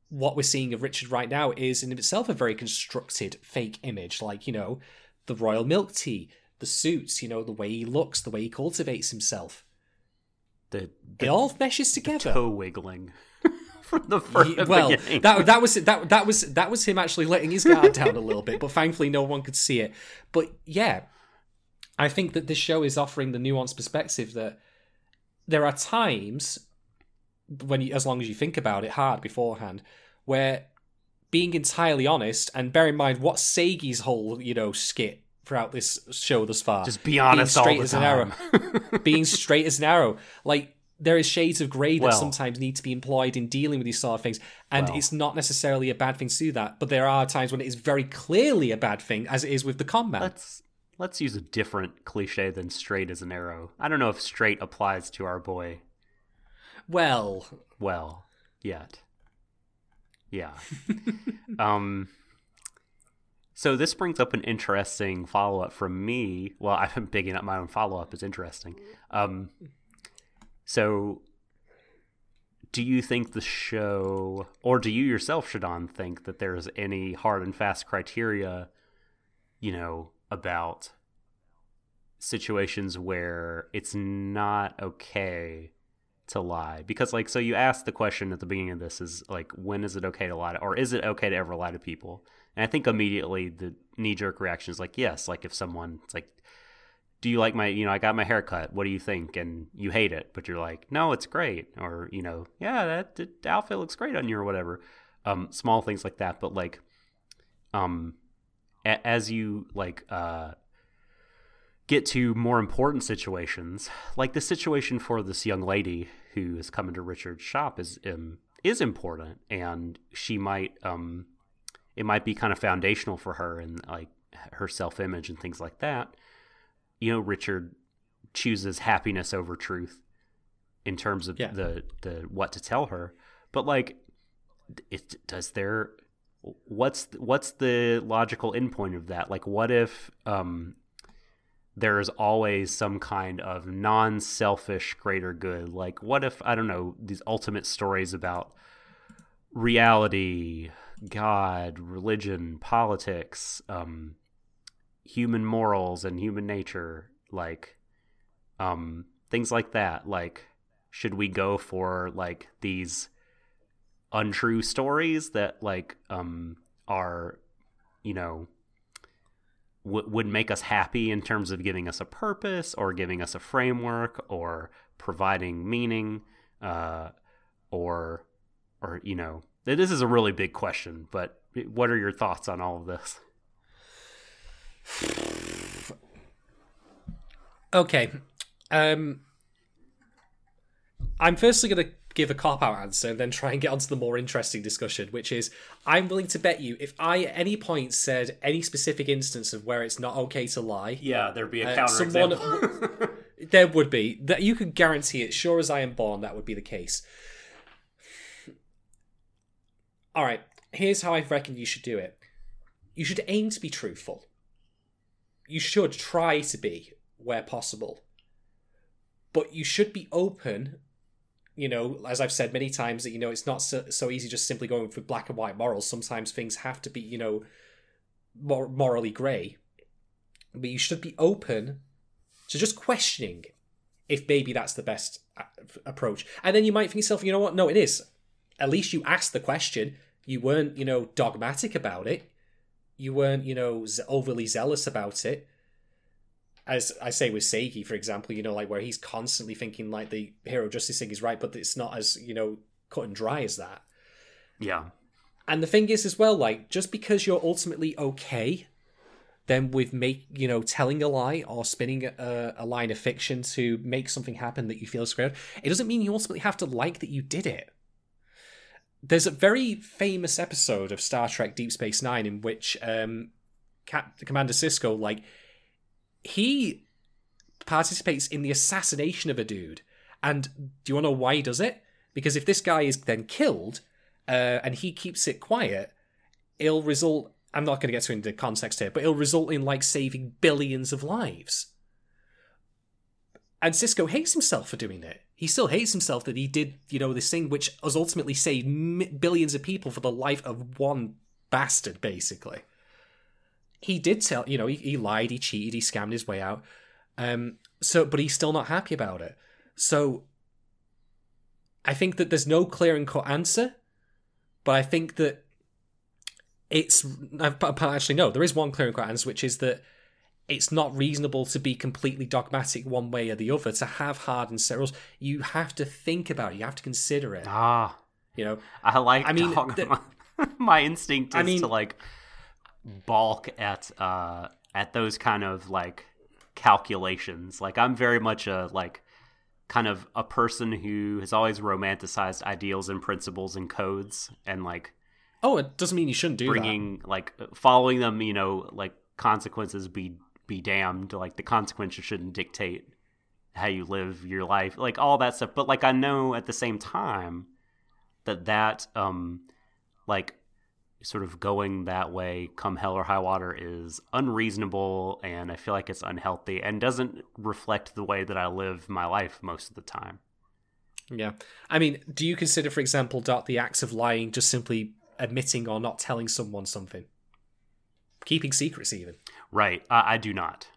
what we're seeing of Richard right now is in itself a very constructed fake image. Like, you know, the royal milk tea, the suits, you know, the way he looks, the way he cultivates himself. The, It all meshes the together. toe wiggling from the first Ye- well, beginning. that that was that that was that was him actually letting his guard down a little bit, but thankfully no one could see it. But yeah, I think that this show is offering the nuanced perspective that there are times when, you, as long as you think about it hard beforehand, where being entirely honest and bear in mind what Seigi's whole you know skit throughout this show thus far, just be honest all straight the as an arrow. being straight as an arrow. Like there is shades of grey that Well- sometimes need to be employed in dealing with these sort of things, and Well. it's not necessarily a bad thing to do that. But there are times when it is very clearly a bad thing, as it is with the con man. let's let's use a different cliche than straight as an arrow. I don't know if straight applies to our boy Well, well yet. Yeah. um so this brings up an interesting follow-up from me. Well, I've been bigging up my own follow-up as interesting. Um so do you think the show or do you yourself Shadon think that there's any hard and fast criteria you know about situations where it's not okay to lie because like so you asked the question at the beginning of this is like when is it okay to lie to, or is it okay to ever lie to people and i think immediately the knee-jerk reaction is like yes like if someone it's like do you like my you know i got my hair cut what do you think? And you hate it but you're like no it's great. Or you know yeah that, that outfit looks great on you or whatever. Um small things like that. But like um a- as you like uh get to more important situations, like the situation for this young lady who is coming to Richard's shop is um, is important, and she might um, it might be kind of foundational for her and like her self image and things like that. You know, Richard chooses happiness over truth in terms of Yeah. the the what to tell her, but like, it does there. What's what's the logical endpoint of that? Like, what if um, there is always some kind of non-selfish greater good like what if i don't know these ultimate stories about reality god religion politics um human morals and human nature like um things like that. Like should we go for like these untrue stories that like um are you know w- would make us happy in terms of giving us a purpose or giving us a framework or providing meaning uh, or or you know this is a really big question but what are your thoughts on all of this Okay. Um, I'm firstly going to give a cop out answer and then try and get onto the more interesting discussion, which is I'm willing to bet you if I at any point said any specific instance of where it's not okay to lie, yeah there'd be a Uh, someone- there would be that you could guarantee it. Sure as I am born, that would be the case. All right, here's how I reckon you should do it. You should aim to be truthful. You should try to be where possible, but you should be open. You know, as I've said many times, that you know it's not so, so easy just simply going for black and white morals. Sometimes things have to be, you know, mor- morally grey. But you should be open to just questioning if maybe that's the best uh, a- approach. And then you might think yourself, you know what? No, it is. At least you asked the question. You weren't, you know, dogmatic about it. You weren't, you know, overly zealous about it. As I say with Seigi, for example, you know, like where he's constantly thinking like the hero justice thing is right, but it's not as, you know, cut and dry as that. yeah And the thing is, as well, like just because you're ultimately okay, then with make you know telling a lie or spinning a, a line of fiction to make something happen that you feel is great, it doesn't mean you ultimately have to like that you did it. There's a very famous episode of Star Trek Deep Space Nine in which um, Cap- Commander Sisko like he participates in the assassination of a dude. And do you want to know why he does it? Because if this guy is then killed, uh, and he keeps it quiet, it'll result. I'm not going to get into context here, but it'll result in like saving billions of lives. And Sisko hates himself for doing it. He still hates himself that he did, you know, this thing which has ultimately saved m- billions of people for the life of one bastard, basically. He did tell, you know, he, he lied, he cheated, he scammed his way out. Um, so, but he's still not happy about it. So, I think that there's no clear and cut answer, but I think that it's uh, actually no, there is one clear and cut answer, which is that it's not reasonable to be completely dogmatic one way or the other. To have hard and set rules, you have to think about it. You have to consider it. ah You know, I like I mean, the- my instinct is I mean- to like balk at uh at those kind of like calculations. Like I'm very much a like kind of a person who has always romanticized ideals and principles and codes and like oh, it doesn't mean you shouldn't do that. bringing like following them, you know, like consequences be be damned, like the consequences shouldn't dictate how you live your life, like all that stuff. But like I know at the same time that that um like sort of going that way come hell or high water is unreasonable and I feel like it's unhealthy and doesn't reflect the way that I live my life most of the time. Yeah, I mean, do you consider, for example, Dot, the acts of lying just simply admitting or not telling someone something, keeping secrets, even? Right. I, I do not.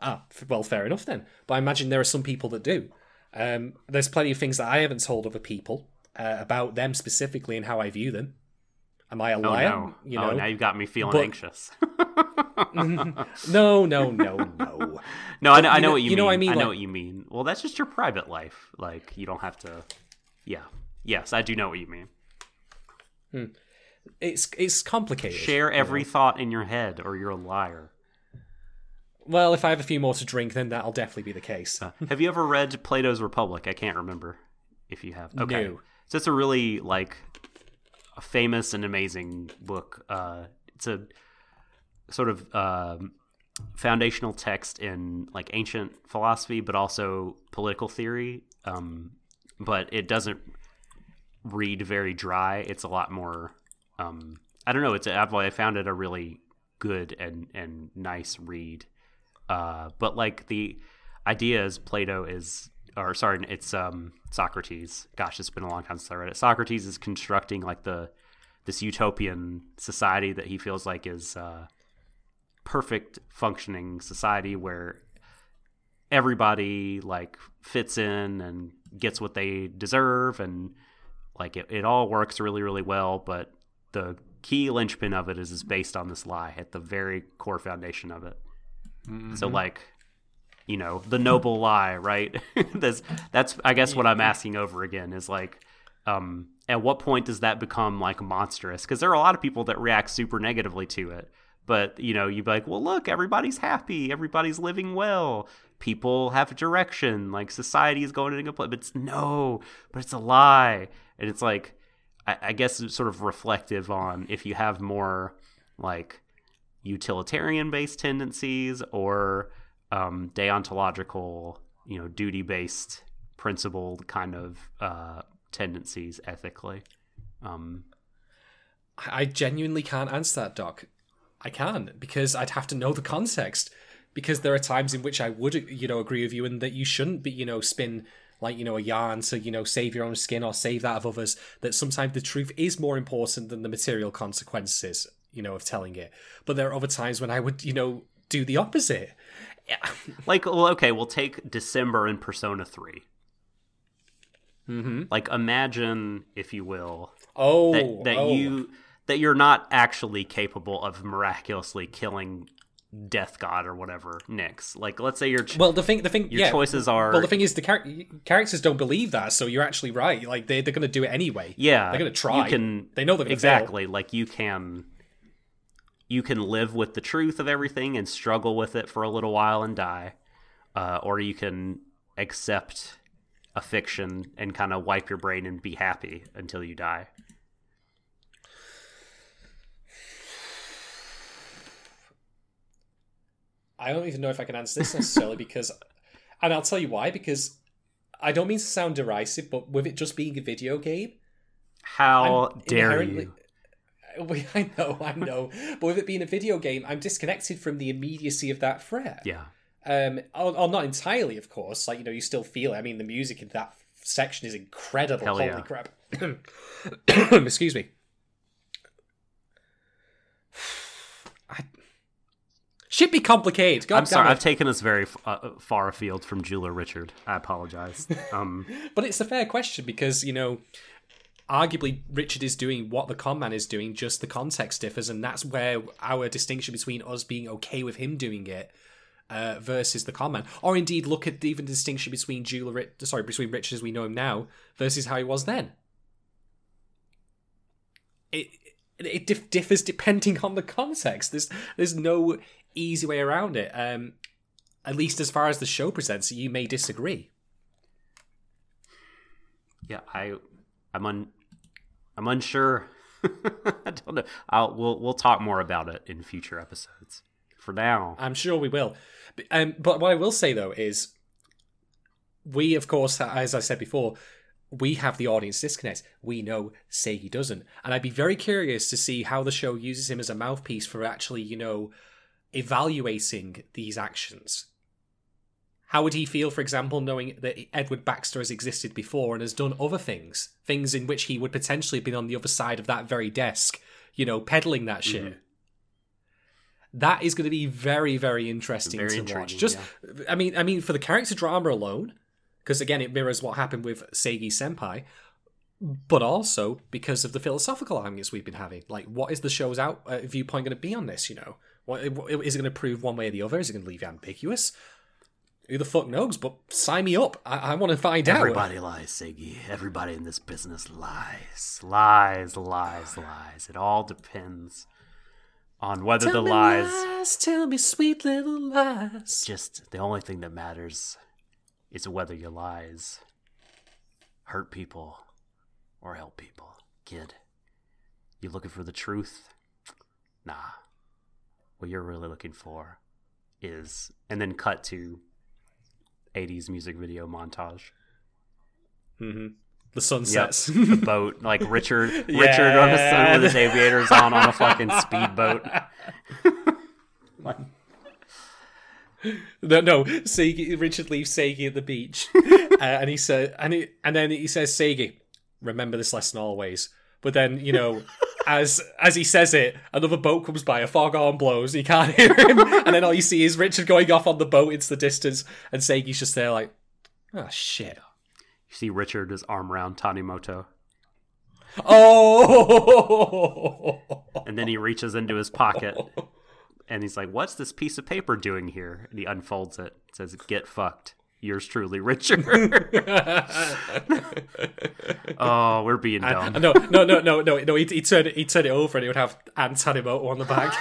Ah, f- well, fair enough then. But I imagine there are some people that do. Um, there's plenty of things that I haven't told other people uh, about them specifically and how I view them. Am I a Oh liar? no. You oh, know? now you've got me feeling But- anxious. no, no, no, no. No, I know, I know know- what you, you know mean. what I mean, I know like- what you mean. Well, that's just your private life. Like you don't have to. Yeah. Yes, I do know what you mean. It's it's complicated. Share every thought in your head, or you're a liar. Well, if I have a few more to drink, then that'll definitely be the case. Uh, have you ever read Plato's Republic? I can't remember if you have. Okay, No. so it's a really like a famous and amazing book. Uh, it's a sort of um, foundational text in like ancient philosophy, but also political theory. Um, but it doesn't read very dry. It's a lot more. Um, I don't know. It's I've, I found it a really good and and nice read. Uh, but like the idea is Plato is, or sorry, it's um, Socrates. Gosh, it's been a long time since I read it. Socrates is constructing like the this utopian society that he feels like is uh, perfect functioning society where everybody like fits in and gets what they deserve and like it, it all works really really well but the key linchpin of it is is based on this lie at the very core foundation of it. So like you know the noble lie right? That's that's i guess what i'm asking over again is like um at what point does that become like monstrous? Because there are a lot of people that react super negatively to it. But you know you'd be like well look everybody's happy. Everybody's living well. People have a direction. Like society is going in a good place but it's no but it's a lie. And it's like I, I guess it's sort of reflective on if you have more like utilitarian based tendencies or um, deontological, you know, duty based, principled kind of uh, tendencies ethically. Um, I genuinely can't answer that, Doc. I can't because I'd have to know the context. Because there are times in which I would, you know, agree with you, and that you shouldn't be, you know, spin like you know a yarn to you know save your own skin or save that of others. That sometimes the truth is more important than the material consequences, you know, of telling it. But there are other times when I would, you know, do the opposite. Like, well, okay, we'll take December in Persona 3. Mm-hmm. Like, imagine, if you will, Oh, that, that oh. you that you're not actually capable of miraculously killing Death God or whatever, Nyx. Like, let's say your ch- Well, the thing, the thing, your yeah. choices are Well, the thing is, the char- characters don't believe that, so you're actually right. Like they, they're going to do it anyway. yeah, they're going to try. You can They know they're gonna fail. exactly like you can you can live with the truth of everything and struggle with it for a little while and die, uh, or you can accept a fiction and kind of wipe your brain and be happy until you die. I don't even know if I can answer this necessarily because, and I'll tell you why. Because I don't mean to sound derisive, but with it just being a video game, How I'm dare you? I know, I know, but with it being a video game, I'm disconnected from the immediacy of that threat. Yeah. Um, or, or not entirely, of course. Like you know, you still feel it. I mean, the music in that section is incredible. Hell Holy yeah. crap! Excuse me. Should be complicated. God I'm sorry, it. I've taken us very f- uh, far afield from Jeweler Richard. I apologize. Um, But it's a fair question because, you know, arguably Richard is doing what the con man is doing, just the context differs, and that's where our distinction between us being okay with him doing it uh, versus the con man. Or indeed look at even the distinction between Jeweler, sorry, between Richard as we know him now versus how he was then. It it dif- differs depending on the context. There's there's no easy way around it. Um at least as far as the show presents you may disagree. yeah, I, I'm un, I'm unsure. I don't know. I'll we'll we'll talk more about it in future episodes. For now, I'm sure we will. But, um, but what I will say though is, we of course, as I said before, we have the audience disconnect. We know Seigi doesn't, and I'd be very curious to see how the show uses him as a mouthpiece for actually, you know, evaluating these actions. How would he feel, for example, knowing that Edward Baxter has existed before and has done other things, things in which he would potentially have been on the other side of that very desk, you know, peddling that shit. Mhm. That is going to be very, very interesting Very to watch. Just, I mean, I mean, for the character drama alone, because again, it mirrors what happened with Seigi Senpai, but also because of the philosophical arguments we've been having. Like, what is the show's out uh, viewpoint going to be on this? You know, what, is it going to prove one way or the other? Is it going to leave it ambiguous? Who the fuck knows? But sign me up. I, I want to find out. everybody lies, Seigi. Everybody in this business lies, lies, lies, lies. It all depends on whether Tell the me lies, lies, tell me sweet little lies. just the only thing that matters is whether your lies hurt people or help people. Kid, you looking for the truth? Nah. What you're really looking for is, and then cut to 80s music video montage. Mm-hmm. The sun Yep. sets. the boat, like Richard, Richard on the sun with his aviators on on a fucking speedboat. No, no. Seigi, Richard leaves Seigi at the beach, uh, and he said, and he, and then he says, "Seigi, remember this lesson always." But then, you know, as as he says it, another boat comes by, a foghorn blows, you can't hear him, and then all you see is Richard going off on the boat into the distance, and Seigi's just there like, "Oh shit." You see Richard his arm around Tanimoto, Oh, and then he reaches into his pocket and he's like, "What's this piece of paper doing here?" And he unfolds it. It says, "Get fucked." Yours truly, Richard. oh, we're being dumb. no, no, no, no, no, no. He'd, he'd turn it, he'd turn it over, and he would have Antanimoto on the back.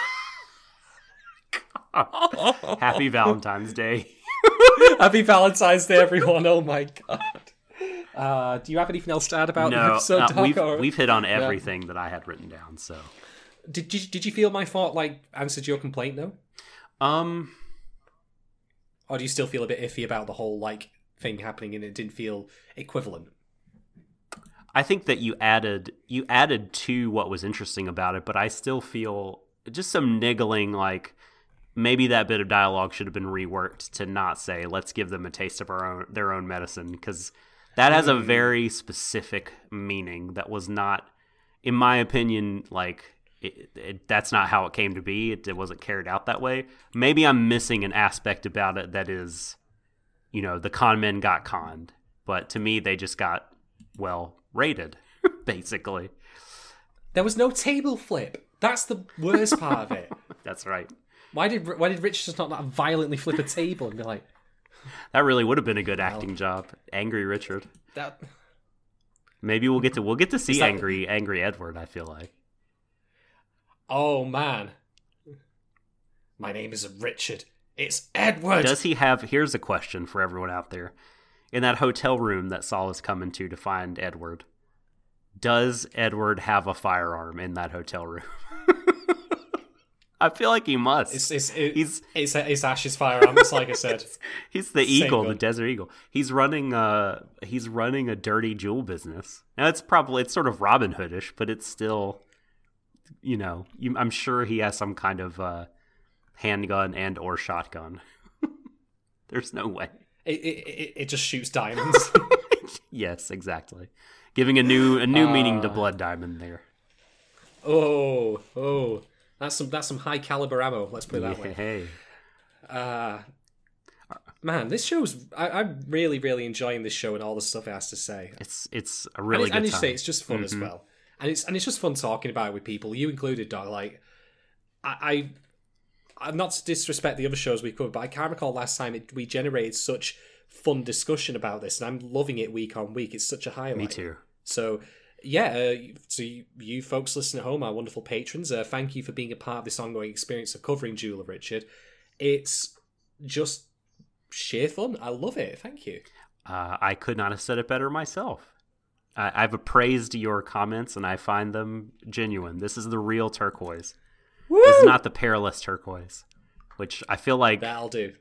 Happy Valentine's Day. Happy Valentine's Day, everyone! Oh my god. Uh, do you have anything else to add about the No, episode, uh, Doc, we've or- we've hit on everything that I had written down. So, Did, did did you feel my thought like answered your complaint though, um, or do you still feel a bit iffy about the whole like thing happening and it didn't feel equivalent? I think that you added you added to what was interesting about it, but I still feel just some niggling like maybe that bit of dialogue should have been reworked to not say let's give them a taste of our own their own medicine because that has a hmm. very specific meaning that was not in my opinion like it, it, that's not how it came to be. It, it wasn't carried out that way. Maybe i'm missing an aspect about it that is you know the con men got conned but to me they just got well rated basically. There was no table flip. That's the worst part of it. that's right. Why did why did Richard just not violently flip a table and be like that really would have been a good acting job. Angry richard. That? maybe we'll get to we'll get to see that- angry angry edward i feel like Oh man, my name isn't Richard. It's Edward. Does he have? Here's a question for everyone out there. In that hotel room that Saul is coming to to find Edward, does Edward have a firearm in that hotel room? I feel like he must. It's it's it, he's it's it's Ash's firearm. It's like I said. he's the eagle, the desert eagle. He's running uh he's running a dirty jewel business. Now it's probably it's sort of Robin Hoodish, but it's still you know, you, I'm sure he has some kind of uh handgun and or shotgun. There's no way. It, it, it, just shoots diamonds. Yes, exactly. Giving a new a new meaning to Uh, blood diamond there. oh, oh, that's some that's some high caliber ammo. Let's put it that way. Hey, Uh, man, this show's. I, I'm really, really enjoying this show and all the stuff it has to say. it's it's a and really it's, good and you say it's just fun as Mhm. well, and it's and it's just fun talking about it with people, you included, Doc. Like, I, I, I'm not to disrespect the other shows we covered, but I can't recall last time it, we generated such fun discussion about this, and I'm loving it week on week. It's such a highlight. Me too. So, yeah, uh, so you, you folks listening at home, our wonderful patrons, uh, thank you for being a part of this ongoing experience of covering Jeweler Richard. It's just sheer fun. I love it. Thank you. Uh, I could not have said it better myself. I, I've appraised your comments and I find them genuine. This is the real turquoise. This is not the perilous turquoise, which I feel like That'll do.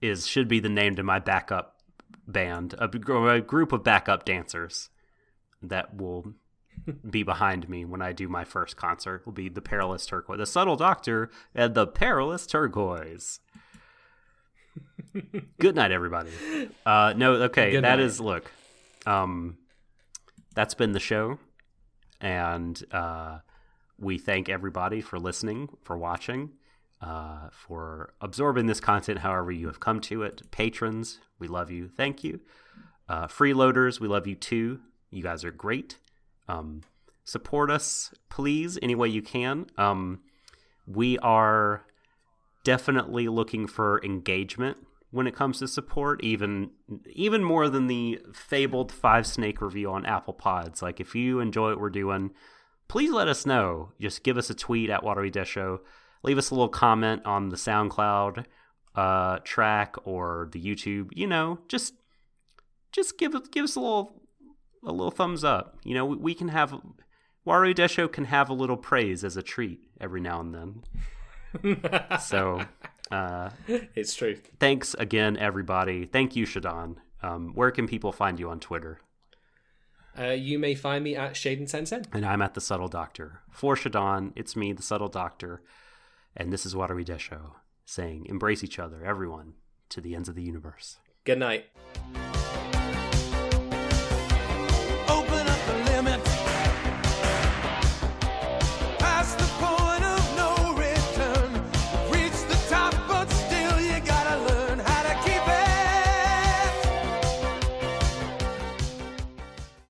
is should be the name to my backup band, a, a group of backup dancers that will be behind me when I do my first concert. Will be the perilous turquoise, the subtle doctor, and the perilous turquoise. Good night, everybody. Uh, no, okay, Good that night. is look. Um, that's been the show, and uh, we thank everybody for listening, for watching, uh, for absorbing this content. However, you have come to it. Patrons, we love you. Thank you. Uh, freeloaders, we love you too. You guys are great. Um, support us, please, any way you can. Um, we are definitely looking for engagement when it comes to support even even more than the fabled five snake review on apple pods like if you enjoy what we're doing please let us know just give us a tweet at watery Death show leave us a little comment on the SoundCloud uh, track or the YouTube. You know, just just give give us a little a little thumbs up. You know, we, we can have Waru Desho can have a little praise as a treat every now and then. so, uh, it's true. Thanks again, everybody. Thank you, Shadon. Um, where can people find you on Twitter? Uh, you may find me at Shaden Sensen. And I'm at The Subtle Doctor. For Shadon, it's me, The Subtle Doctor. And this is Watery Desho saying, embrace each other, everyone, to the ends of the universe. Good night.